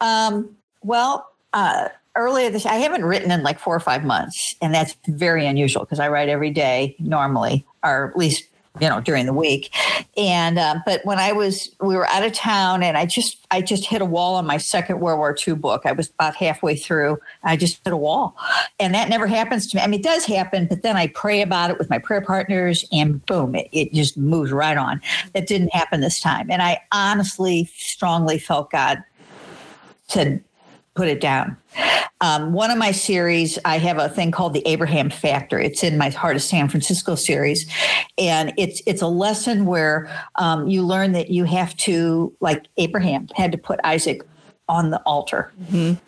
Um, well, uh, earlier this, I haven't written in like four or five months, and that's very unusual because I write every day normally, or at least you know during the week. And um, but when I was, we were out of town, and I just, I just hit a wall on my second World War II book. I was about halfway through. I just hit a wall, and that never happens to me. I mean, it does happen, but then I pray about it with my prayer partners, and boom, it, it just moves right on. That didn't happen this time, and I honestly, strongly felt God to put it down. Um, one of my series, I have a thing called the Abraham Factor. It's in my Heart of San Francisco series, and it's it's a lesson where um, you learn that you have to, like Abraham, had to put Isaac on the altar,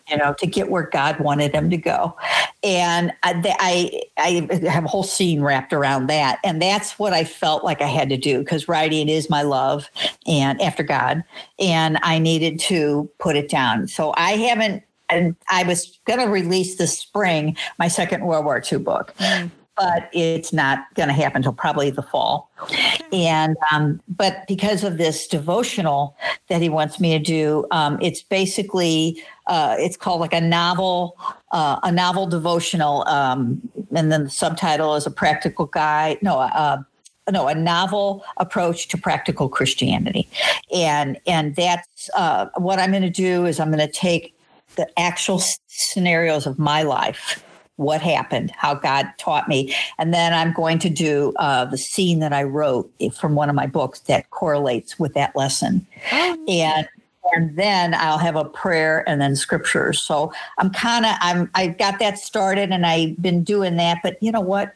you know, to get where God wanted him to go. And I, I, I have a whole scene wrapped around that. And that's what I felt like I had to do because writing is my love and after God. And I needed to put it down. So I haven't, and I was going to release this spring my second World War II book. But it's not going to happen until probably the fall. And, um, but because of this devotional that he wants me to do, um, it's basically, uh, it's called like a novel, uh, a novel devotional. Um, and then the subtitle is a practical guide. No, uh, no, a novel approach to practical Christianity, and and that's uh, what I'm going to do is I'm going to take the actual scenarios of my life, what happened, how God taught me, and then I'm going to do uh, the scene that I wrote from one of my books that correlates with that lesson, and and then I'll have a prayer and then scriptures. So I'm kind of I'm I got that started and I've been doing that. But you know what?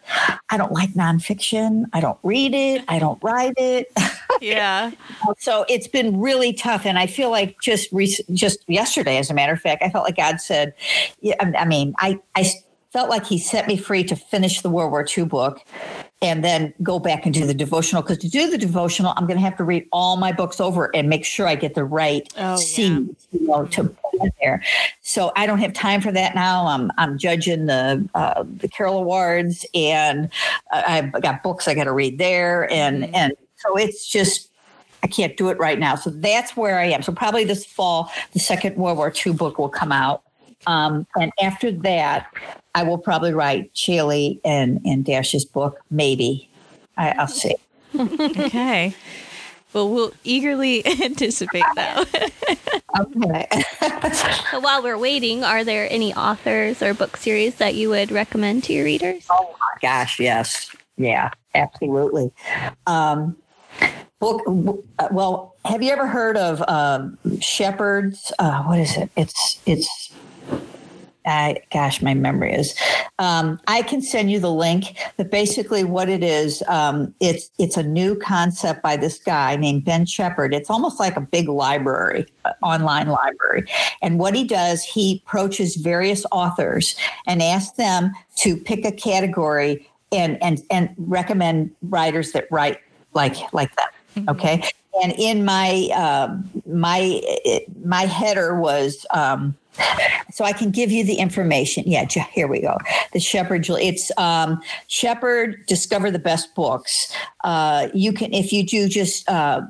I don't like nonfiction. I don't read it. I don't write it. Yeah. so it's been really tough. And I feel like just rec- just yesterday, as a matter of fact, I felt like God said, yeah, I, I mean, I I felt like He set me free to finish the World War II book and then go back and do the devotional. Because to do the devotional, I'm going to have to read all my books over and make sure I get the right Oh, yeah. you know, to put in there. So I don't have time for that now. I'm I'm judging the uh, the Carol Awards, and uh, I've got books I got to read there, and and so it's just I can't do it right now. So that's where I am. So probably this fall, the second World War II book will come out. Um, and after that, I will probably write Shaylee and, and Dash's book, maybe. I, I'll see. Okay. Well, we'll eagerly anticipate that. Okay. So while we're waiting, are there any authors or book series that you would recommend to your readers? oh my gosh, yes. Yeah, absolutely. Um, book, uh, well, have you ever heard of um, Shepherd's? Uh, what is it? It's, it's, I, gosh, my memory is. Um, I can send you the link. But basically, what it is, um, it's it's a new concept by this guy named Ben Shepard. It's almost like a big library, uh, online library. And what he does, he approaches various authors and asks them to pick a category and and and recommend writers that write like like them. Okay. And in my um my my header was. Um, so I can give you the information. Yeah, here we go. The Shepherd. It's um, Shepherd. Discover the best books. Uh, you can if you do just uh,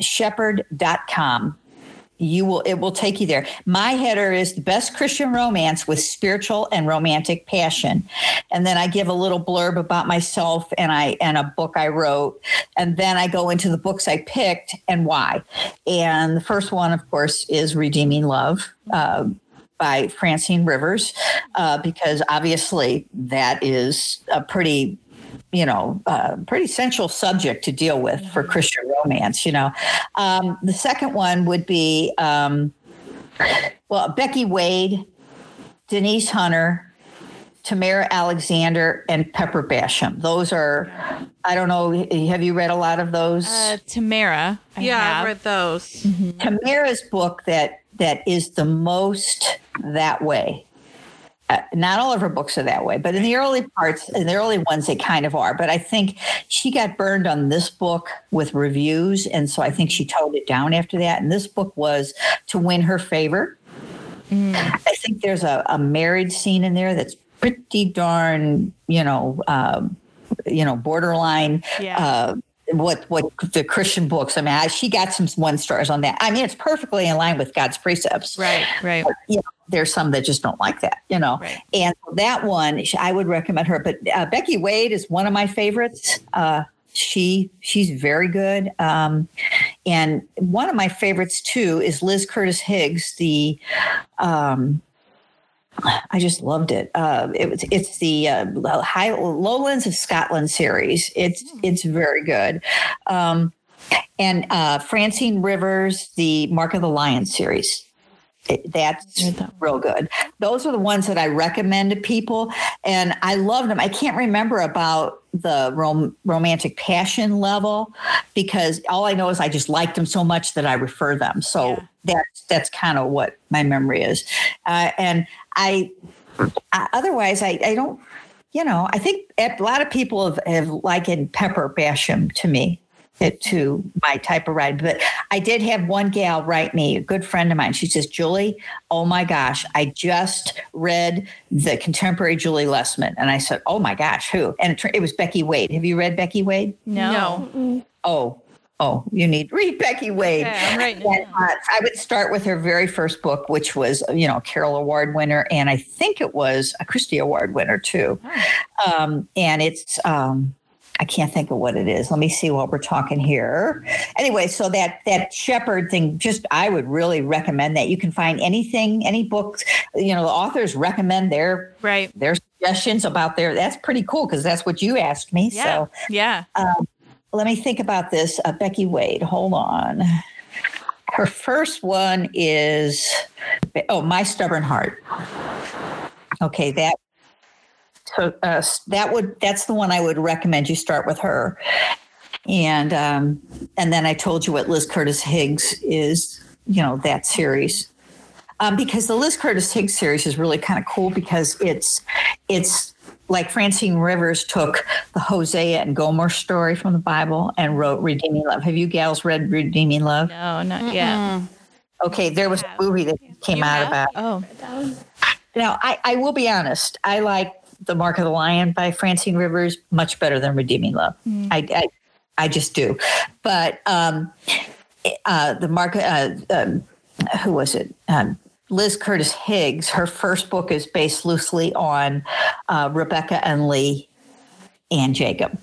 shepherd.com you will it will take you there my header is the best christian romance with spiritual and romantic passion and then i give a little blurb about myself and i and a book i wrote and then i go into the books i picked and why and the first one of course is redeeming love uh, by francine rivers uh, because obviously that is a pretty you know, uh, pretty central subject to deal with for. Christian romance. You know, um, the second one would be um, well, Becky Wade, Denise Hunter, Tamara Alexander, and Pepper Basham. Those are, I don't know. Have you read a lot of those? Uh, Tamara. I yeah, have. I've read those. Mm-hmm. Tamara's book that that is the most that way uh, not all of her books are that way, but in the early parts, in the early ones, they kind of are. But I think she got burned on this book with reviews. And so I think she toned it down after that. And this book was to win her favor. Mm. I think there's a, a, married scene in there that's pretty darn, you know, um, you know, borderline. Yeah. Uh, what what the Christian books. I mean, I, she got some one stars on that. I mean, it's perfectly in line with God's precepts. Right, right. But, you know, there's some that just don't like that, you know. Right. And that one, I would recommend her. But uh, Becky Wade is one of my favorites. Uh, she she's very good. Um, and one of my favorites too is Liz Curtis Higgs, the um, I just loved it. Uh, it was it's the uh, High, Lowlands of Scotland series. It's it's very good. Um, and uh, Francine Rivers, the Mark of the Lion series. It, that's real good. Those are the ones that I recommend to people, and I love them. I can't remember about the rom- romantic passion level because all I know is I just liked them so much that I refer them. So yeah. that's that's kind of what my memory is. Uh, and I, I otherwise I, I don't. You know, I think a lot of people have, have likened Pepper Basham to me it to my type of ride. But I did have one gal write me, a good friend of mine. She says, Julie, oh my gosh, I just read the contemporary Julie Lessman. And I said, oh my gosh, who? And it, it was Becky Wade. Have you read Becky Wade? No. no. Oh, oh, you need read Becky Wade. Okay, right and, uh, I would start with her very first book, which was, you know, a Carol Award winner. And I think it was a Christie Award winner too. Oh. Um, and it's, um, I can't think of what it is. Let me see what we're talking here. Anyway, so that that shepherd thing, just I would really recommend that. You can find anything, any books. You know, the authors recommend their right their suggestions about their. That's pretty cool because that's what you asked me. Yeah. So yeah. Um, let me think about this. Uh, Becky Wade, hold on. Her first one is oh, my stubborn heart. Okay, that so uh, that would that's the one I would recommend you start with her. And um, and then I told you what Liz Curtis Higgs is, you know, that series. Um, because the Liz Curtis Higgs series is really kind of cool because it's it's like Francine Rivers took the Hosea and Gomer story from the Bible and wrote Redeeming Love. Have you gals read Redeeming Love? No, not Mm-mm. yet. Okay, there was a movie that came you out have? about. Oh. Now, I, I will be honest. I like the Mark of the Lion by Francine Rivers much better than Redeeming Love. Mm. I, I, I just do. But um, uh, the Mark, uh, um, who was it? Um, Liz Curtis Higgs. Her first book is based loosely on uh, Rebecca and Lee and Jacob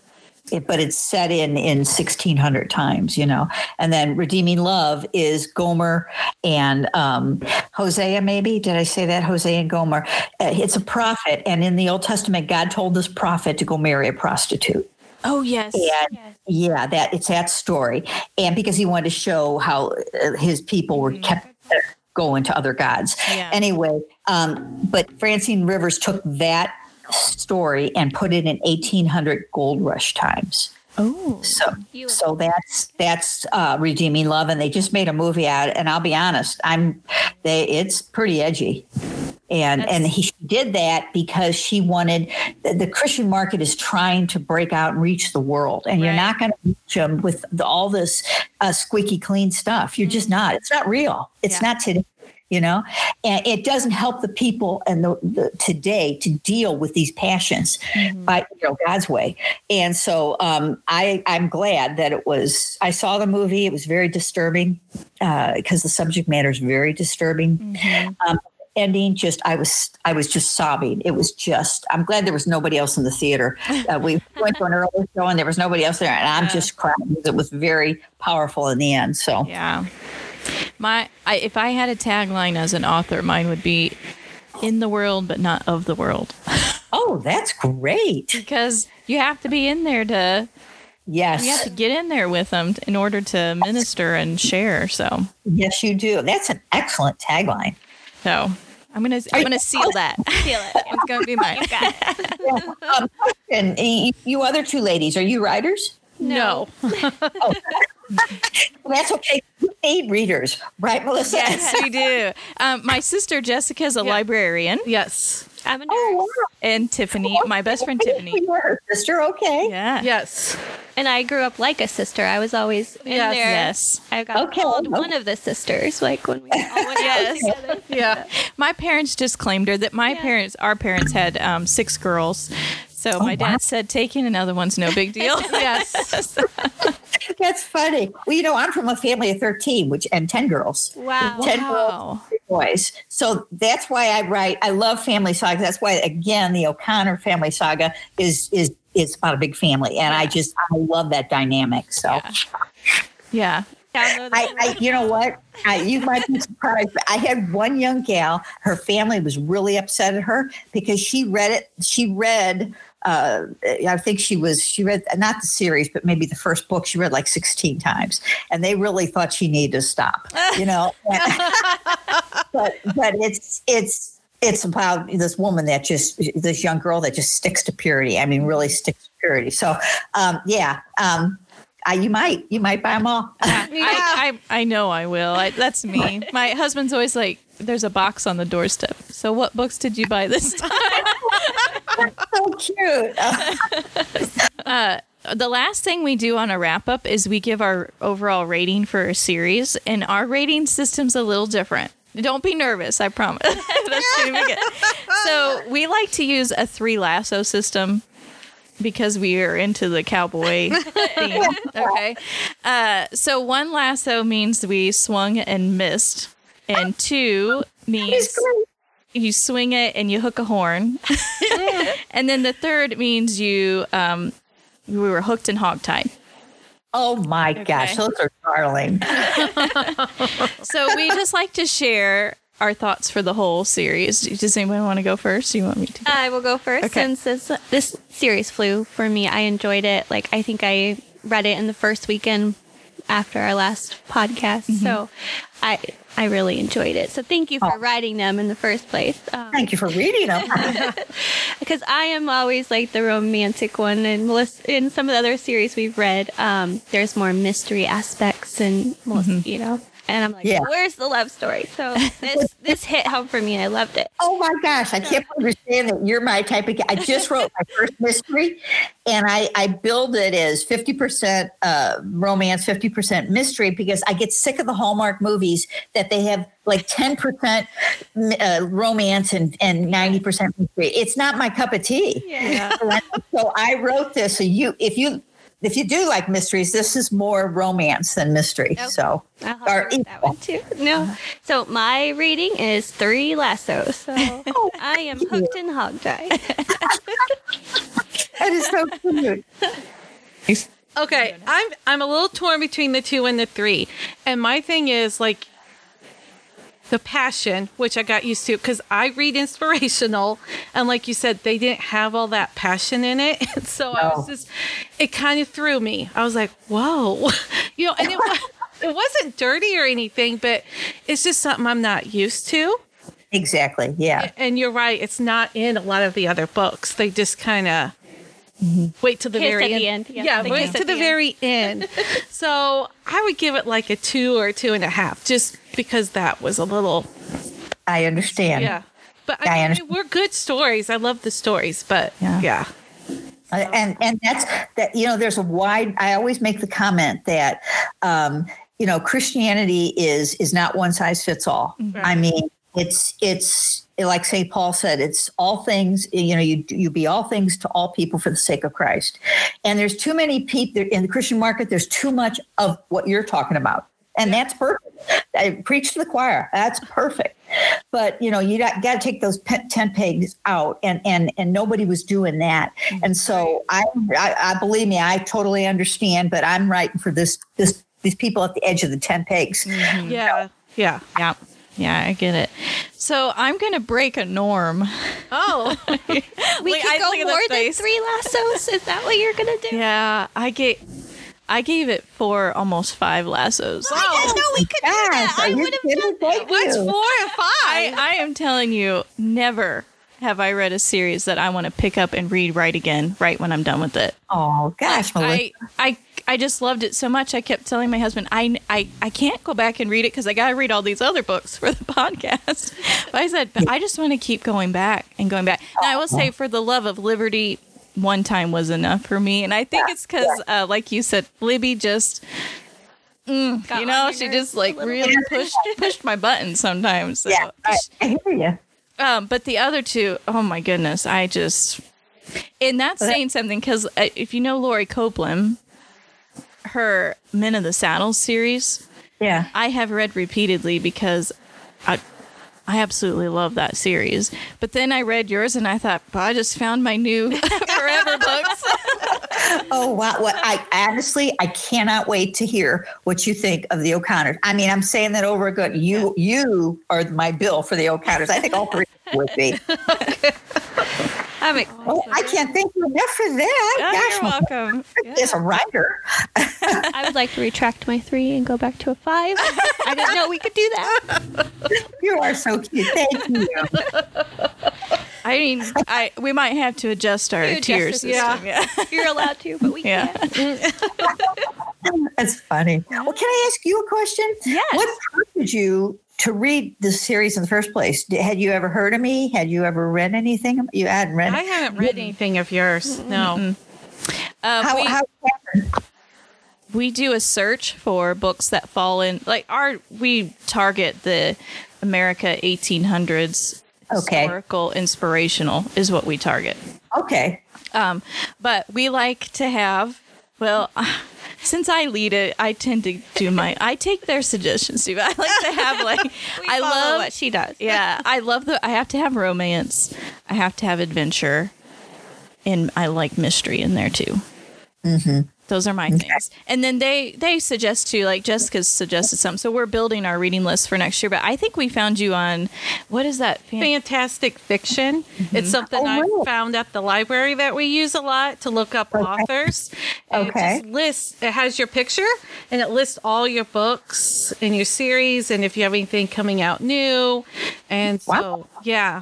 it, but it's set in in 1600 times, you know. And then Redeeming Love is Gomer and um, Hosea, maybe. Did I say that? Hosea and Gomer. Uh, it's a prophet. And in the Old Testament, God told this prophet to go marry a prostitute. Oh yes. And yes. yeah, that it's that story. And because he wanted to show how uh, his people were mm-hmm. kept going to other gods. Yeah. Anyway, um, but Francine Rivers took that story and put it in 1800 gold rush times. Oh, so so that's that's uh, redeeming love, and they just made a movie out. And I'll be honest, I'm they it's pretty edgy, and that's, and he did that because she wanted the, the, Christian market is trying to break out and reach the world, and right. you're not going to reach them with the, all this uh, squeaky clean stuff. You're mm-hmm. just not. It's not real. It's yeah. not today. You know? And it doesn't help the people and the, the today to deal with these passions Mm-hmm. by you know god's way. And so um, i i'm glad that it was i saw the movie. It was very disturbing because the subject matter is very disturbing. Mm-hmm. um, ending just i was i was just sobbing. It was just i'm glad there was nobody else in the theater. Uh, we went to an early show and there was nobody else there and i'm just crying because it was very powerful in the end so. Yeah. My I, if I had a tagline as an author, mine would be in the world but not of the world. oh that's great Because you have to be in there to yes you have to get in there with them in order to minister and share. So Yes, you do. That's an excellent tagline. so I'm gonna I'm gonna seal that. Feel it. It's gonna be mine. Um, and you other two ladies, are you writers? No. Well, that's okay. You need readers, right, Melissa? Yes, we do. Um, my sister Jessica is a Yeah. librarian, Yes. I'm a nerd. Oh, wow. and Tiffany, my best friend Tiffany. You were her sister, okay. Yeah. Yes. And I grew up like a sister. I was always in Yes. there. Yes. I got Okay. called one of the sisters, like when we all went Yes. out together. Yeah. My parents just claimed her that my Yeah. parents, our parents had um, six girls. So oh, my dad wow. said taking another one's no big deal. Yes. That's funny. Well, you know, I'm from a family of 13, which and 10 girls. Wow. Ten Wow. boys. So that's why I write. I love family saga. That's why, again, the O'Connor family saga is is is about a big family, and I just I love that dynamic. So Yeah. Yeah. I. I, you know what? I, you might be surprised. But I had one young gal. Her family was really upset at her because she read it. She read. Uh, I think she was. She read not the series, but maybe the first book. She read like sixteen times, and they really thought she needed to stop. You know. but but it's it's it's about this woman that just this young girl that just sticks to purity. I mean, really sticks to purity. So um, yeah. Um, I, you might you might buy them all. I, I, I know I will. I, that's me. My husband's always like, there's a box on the doorstep. So what books did you buy this time? So cute. the last thing we do on a wrap up is we give our overall rating for a series, and our rating system's a little different. Don't be nervous, I promise. That's gonna be good. So we like to use a three lasso system because we are into the cowboy theme. Okay. Uh, so one lasso means we swung and missed, and two means you swing it and you hook a horn, and then the third means you um, we were hooked and hogtied. Oh my gosh, those are darling. So we just like to share our thoughts for the whole series. Does anyone want to go first? Do you want me to? I will go first Okay. since this this series flew for me. I enjoyed it. Like I think I read it in the first weekend after our last podcast. Mm-hmm. So I I really enjoyed it. So thank you for writing them in the first place. Um, Thank you for reading them. because I am always like the romantic one, and Melissa, in some of the other series we've read, um, there's more mystery aspects, and Melissa, you know, and I'm like, Yeah. where's the love story? So this this hit home for me, and I loved it. oh my gosh, I can't understand that you're my type of guy. I just wrote my first mystery, and I I build it as fifty percent uh, romance, fifty percent mystery because I get sick of the Hallmark movies that they have like ten percent uh, romance and and ninety percent mystery. It's not my cup of tea. Yeah. so I wrote this. So you, if you, if you do like mysteries, this is more romance than mystery. Okay. So, I'll or that one too. No. So my reading is three lassos. So oh, I am hooked and hogtied. that is so cute. Okay, I'm I'm a little torn between the two and the three, and my thing is like the passion, which I got used to because I read inspirational, and like you said, they didn't have all that passion in it, And so I was just it kind of threw me. I was like, whoa, you know, and it it wasn't dirty or anything, but it's just something I'm not used to. Exactly. Yeah. And you're right, it's not in a lot of the other books. They just kind of wait till the Kiss very at end. the end, yeah, Yeah, wait kiss to the, the very end. so I would give it like a two or two and a half, just because that was a little I understand. yeah. But I I mean, understand. we're good stories. I love the stories, but Yeah. yeah, Uh, And and that's that. You know, there's a wide. I always make the comment that um, you know, Christianity is is not one size fits all. I mean, it's it's like St. Paul said, it's all things, you know, you you be all things to all people for the sake of Christ. And there's too many people in the Christian market, there's too much of what you're talking about. And that's perfect. I preach to the choir. That's perfect. But you know, you got, got to take those pe- tent pegs out, and and and nobody was doing that. Mm-hmm. And so I, I, I believe me, I totally understand. But I'm writing for this this these people at the edge of the tent pegs. Mm-hmm. Yeah. Yeah. Yeah. Yeah, I get it. So I'm gonna break a norm. Oh, We Like, could I go look at the more than face. three lassos. Is that what you're gonna do? Yeah, I gave I gave it four, almost five lassos. I didn't know we could do that. I would have done Thank what's you. four and I, five? I am telling you, never have I read a series that I want to pick up and read right again, right when I'm done with it. Oh gosh, Melissa. I, I, I just loved it so much. I kept telling my husband, I, I, I can't go back and read it because I got to read all these other books for the podcast. But I said, but I just want to keep going back and going back. Now, I will say, for the love of liberty, one time was enough for me. And I think it's because, uh, like you said, Libby just. mm, you know, she just like really pushed pushed my buttons sometimes. So. yeah, I, I hear you. Um, but the other two, oh my goodness, I just, and that's saying something because uh, if you know Lori Copeland, her Men of the Saddle series, Yeah. I have read repeatedly because I, I absolutely love that series. But then I read yours and I thought, I just found my new forever books. Oh wow! What I honestly, I cannot wait to hear what you think of the O'Connors. I mean, I'm saying that over again. You, you are my bill for the O'Connors. I think all three would be. I'm excited. Oh, I can't thank you enough for that. Oh, Gosh, you're welcome. Melissa, as a writer, I would like to retract my three and go back to a five. I didn't know we could do that. you are so cute. Thank you. I mean, I we might have to adjust our Adjust tier the system. Yeah. yeah. You're allowed to, but we Yeah. can't. That's funny. Well, can I ask you a question? Yes. What prompted you to read this series in the first place? Had you ever heard of me? Had you ever read anything? You hadn't read. I haven't read anything of yours. No. Um, how, we, how we do a search for books that fall in like our we target the America 1800s Okay. historical inspirational is what we target. okay. Um, but we like to have well. Since I lead it, I tend to do my. I take their suggestions too. I like to have like. We I follow love what she does. yeah, I love the. I have to have romance. I have to have adventure, and I like mystery in there too. Mm-hmm. Those are my things. And then they they suggest too, like Jessica's suggested some. So we're building our reading list for next year. But I think we found you on what is that? Fan- Fantastic fiction. Mm-hmm. It's something Oh, I really? found at the library that we use a lot to look up authors. And Okay. It just lists. It has your picture and it lists all your books and your series and if you have anything coming out new. And so Wow. yeah,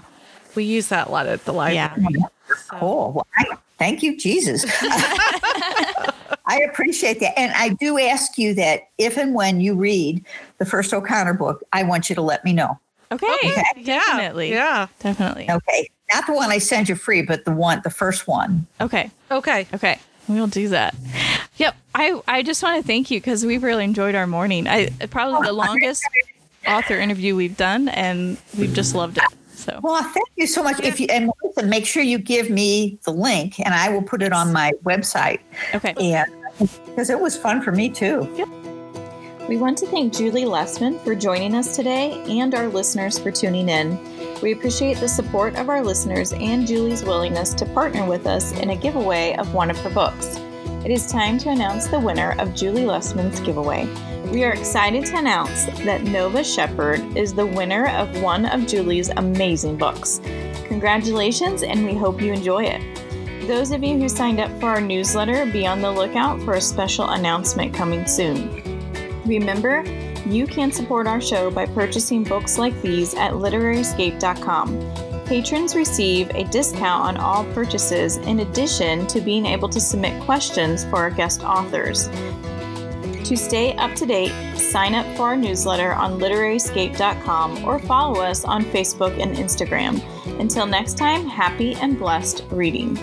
we use that a lot at the library. Yeah. Cool. Well, I, thank you, Jesus. I appreciate that. And I do ask you that if and when you read the first O'Connor book, I want you to let me know. Okay, Yeah. definitely, Yeah. definitely. Okay. Not the one I send you free, but the one, the first one. Okay, Okay. okay, we'll do that. Yep. I I just want to thank you because we've really enjoyed our morning. I probably oh, the longest author interview we've done, and we've just loved it. So Well, thank you so much. If you and Melissa, make sure you give me the link, and I will put it on my website. okay. And because it was fun for me too. We want to thank Julie Lessman for joining us today and our listeners for tuning in. We appreciate the support of our listeners and Julie's willingness to partner with us in a giveaway of one of her books. It is time to announce the winner of Julie Lessman's giveaway. We are excited to announce that Nova Shepherd is the winner of one of Julie's amazing books. Congratulations, and we hope you enjoy it. Those of you who signed up for our newsletter, be on the lookout for a special announcement coming soon. Remember, you can support our show by purchasing books like these at literaryscape.com. Patrons receive a discount on all purchases in addition to being able to submit questions for our guest authors. To stay up to date, sign up for our newsletter on literaryscape.com or follow us on Facebook and Instagram. Until next time, happy and blessed reading.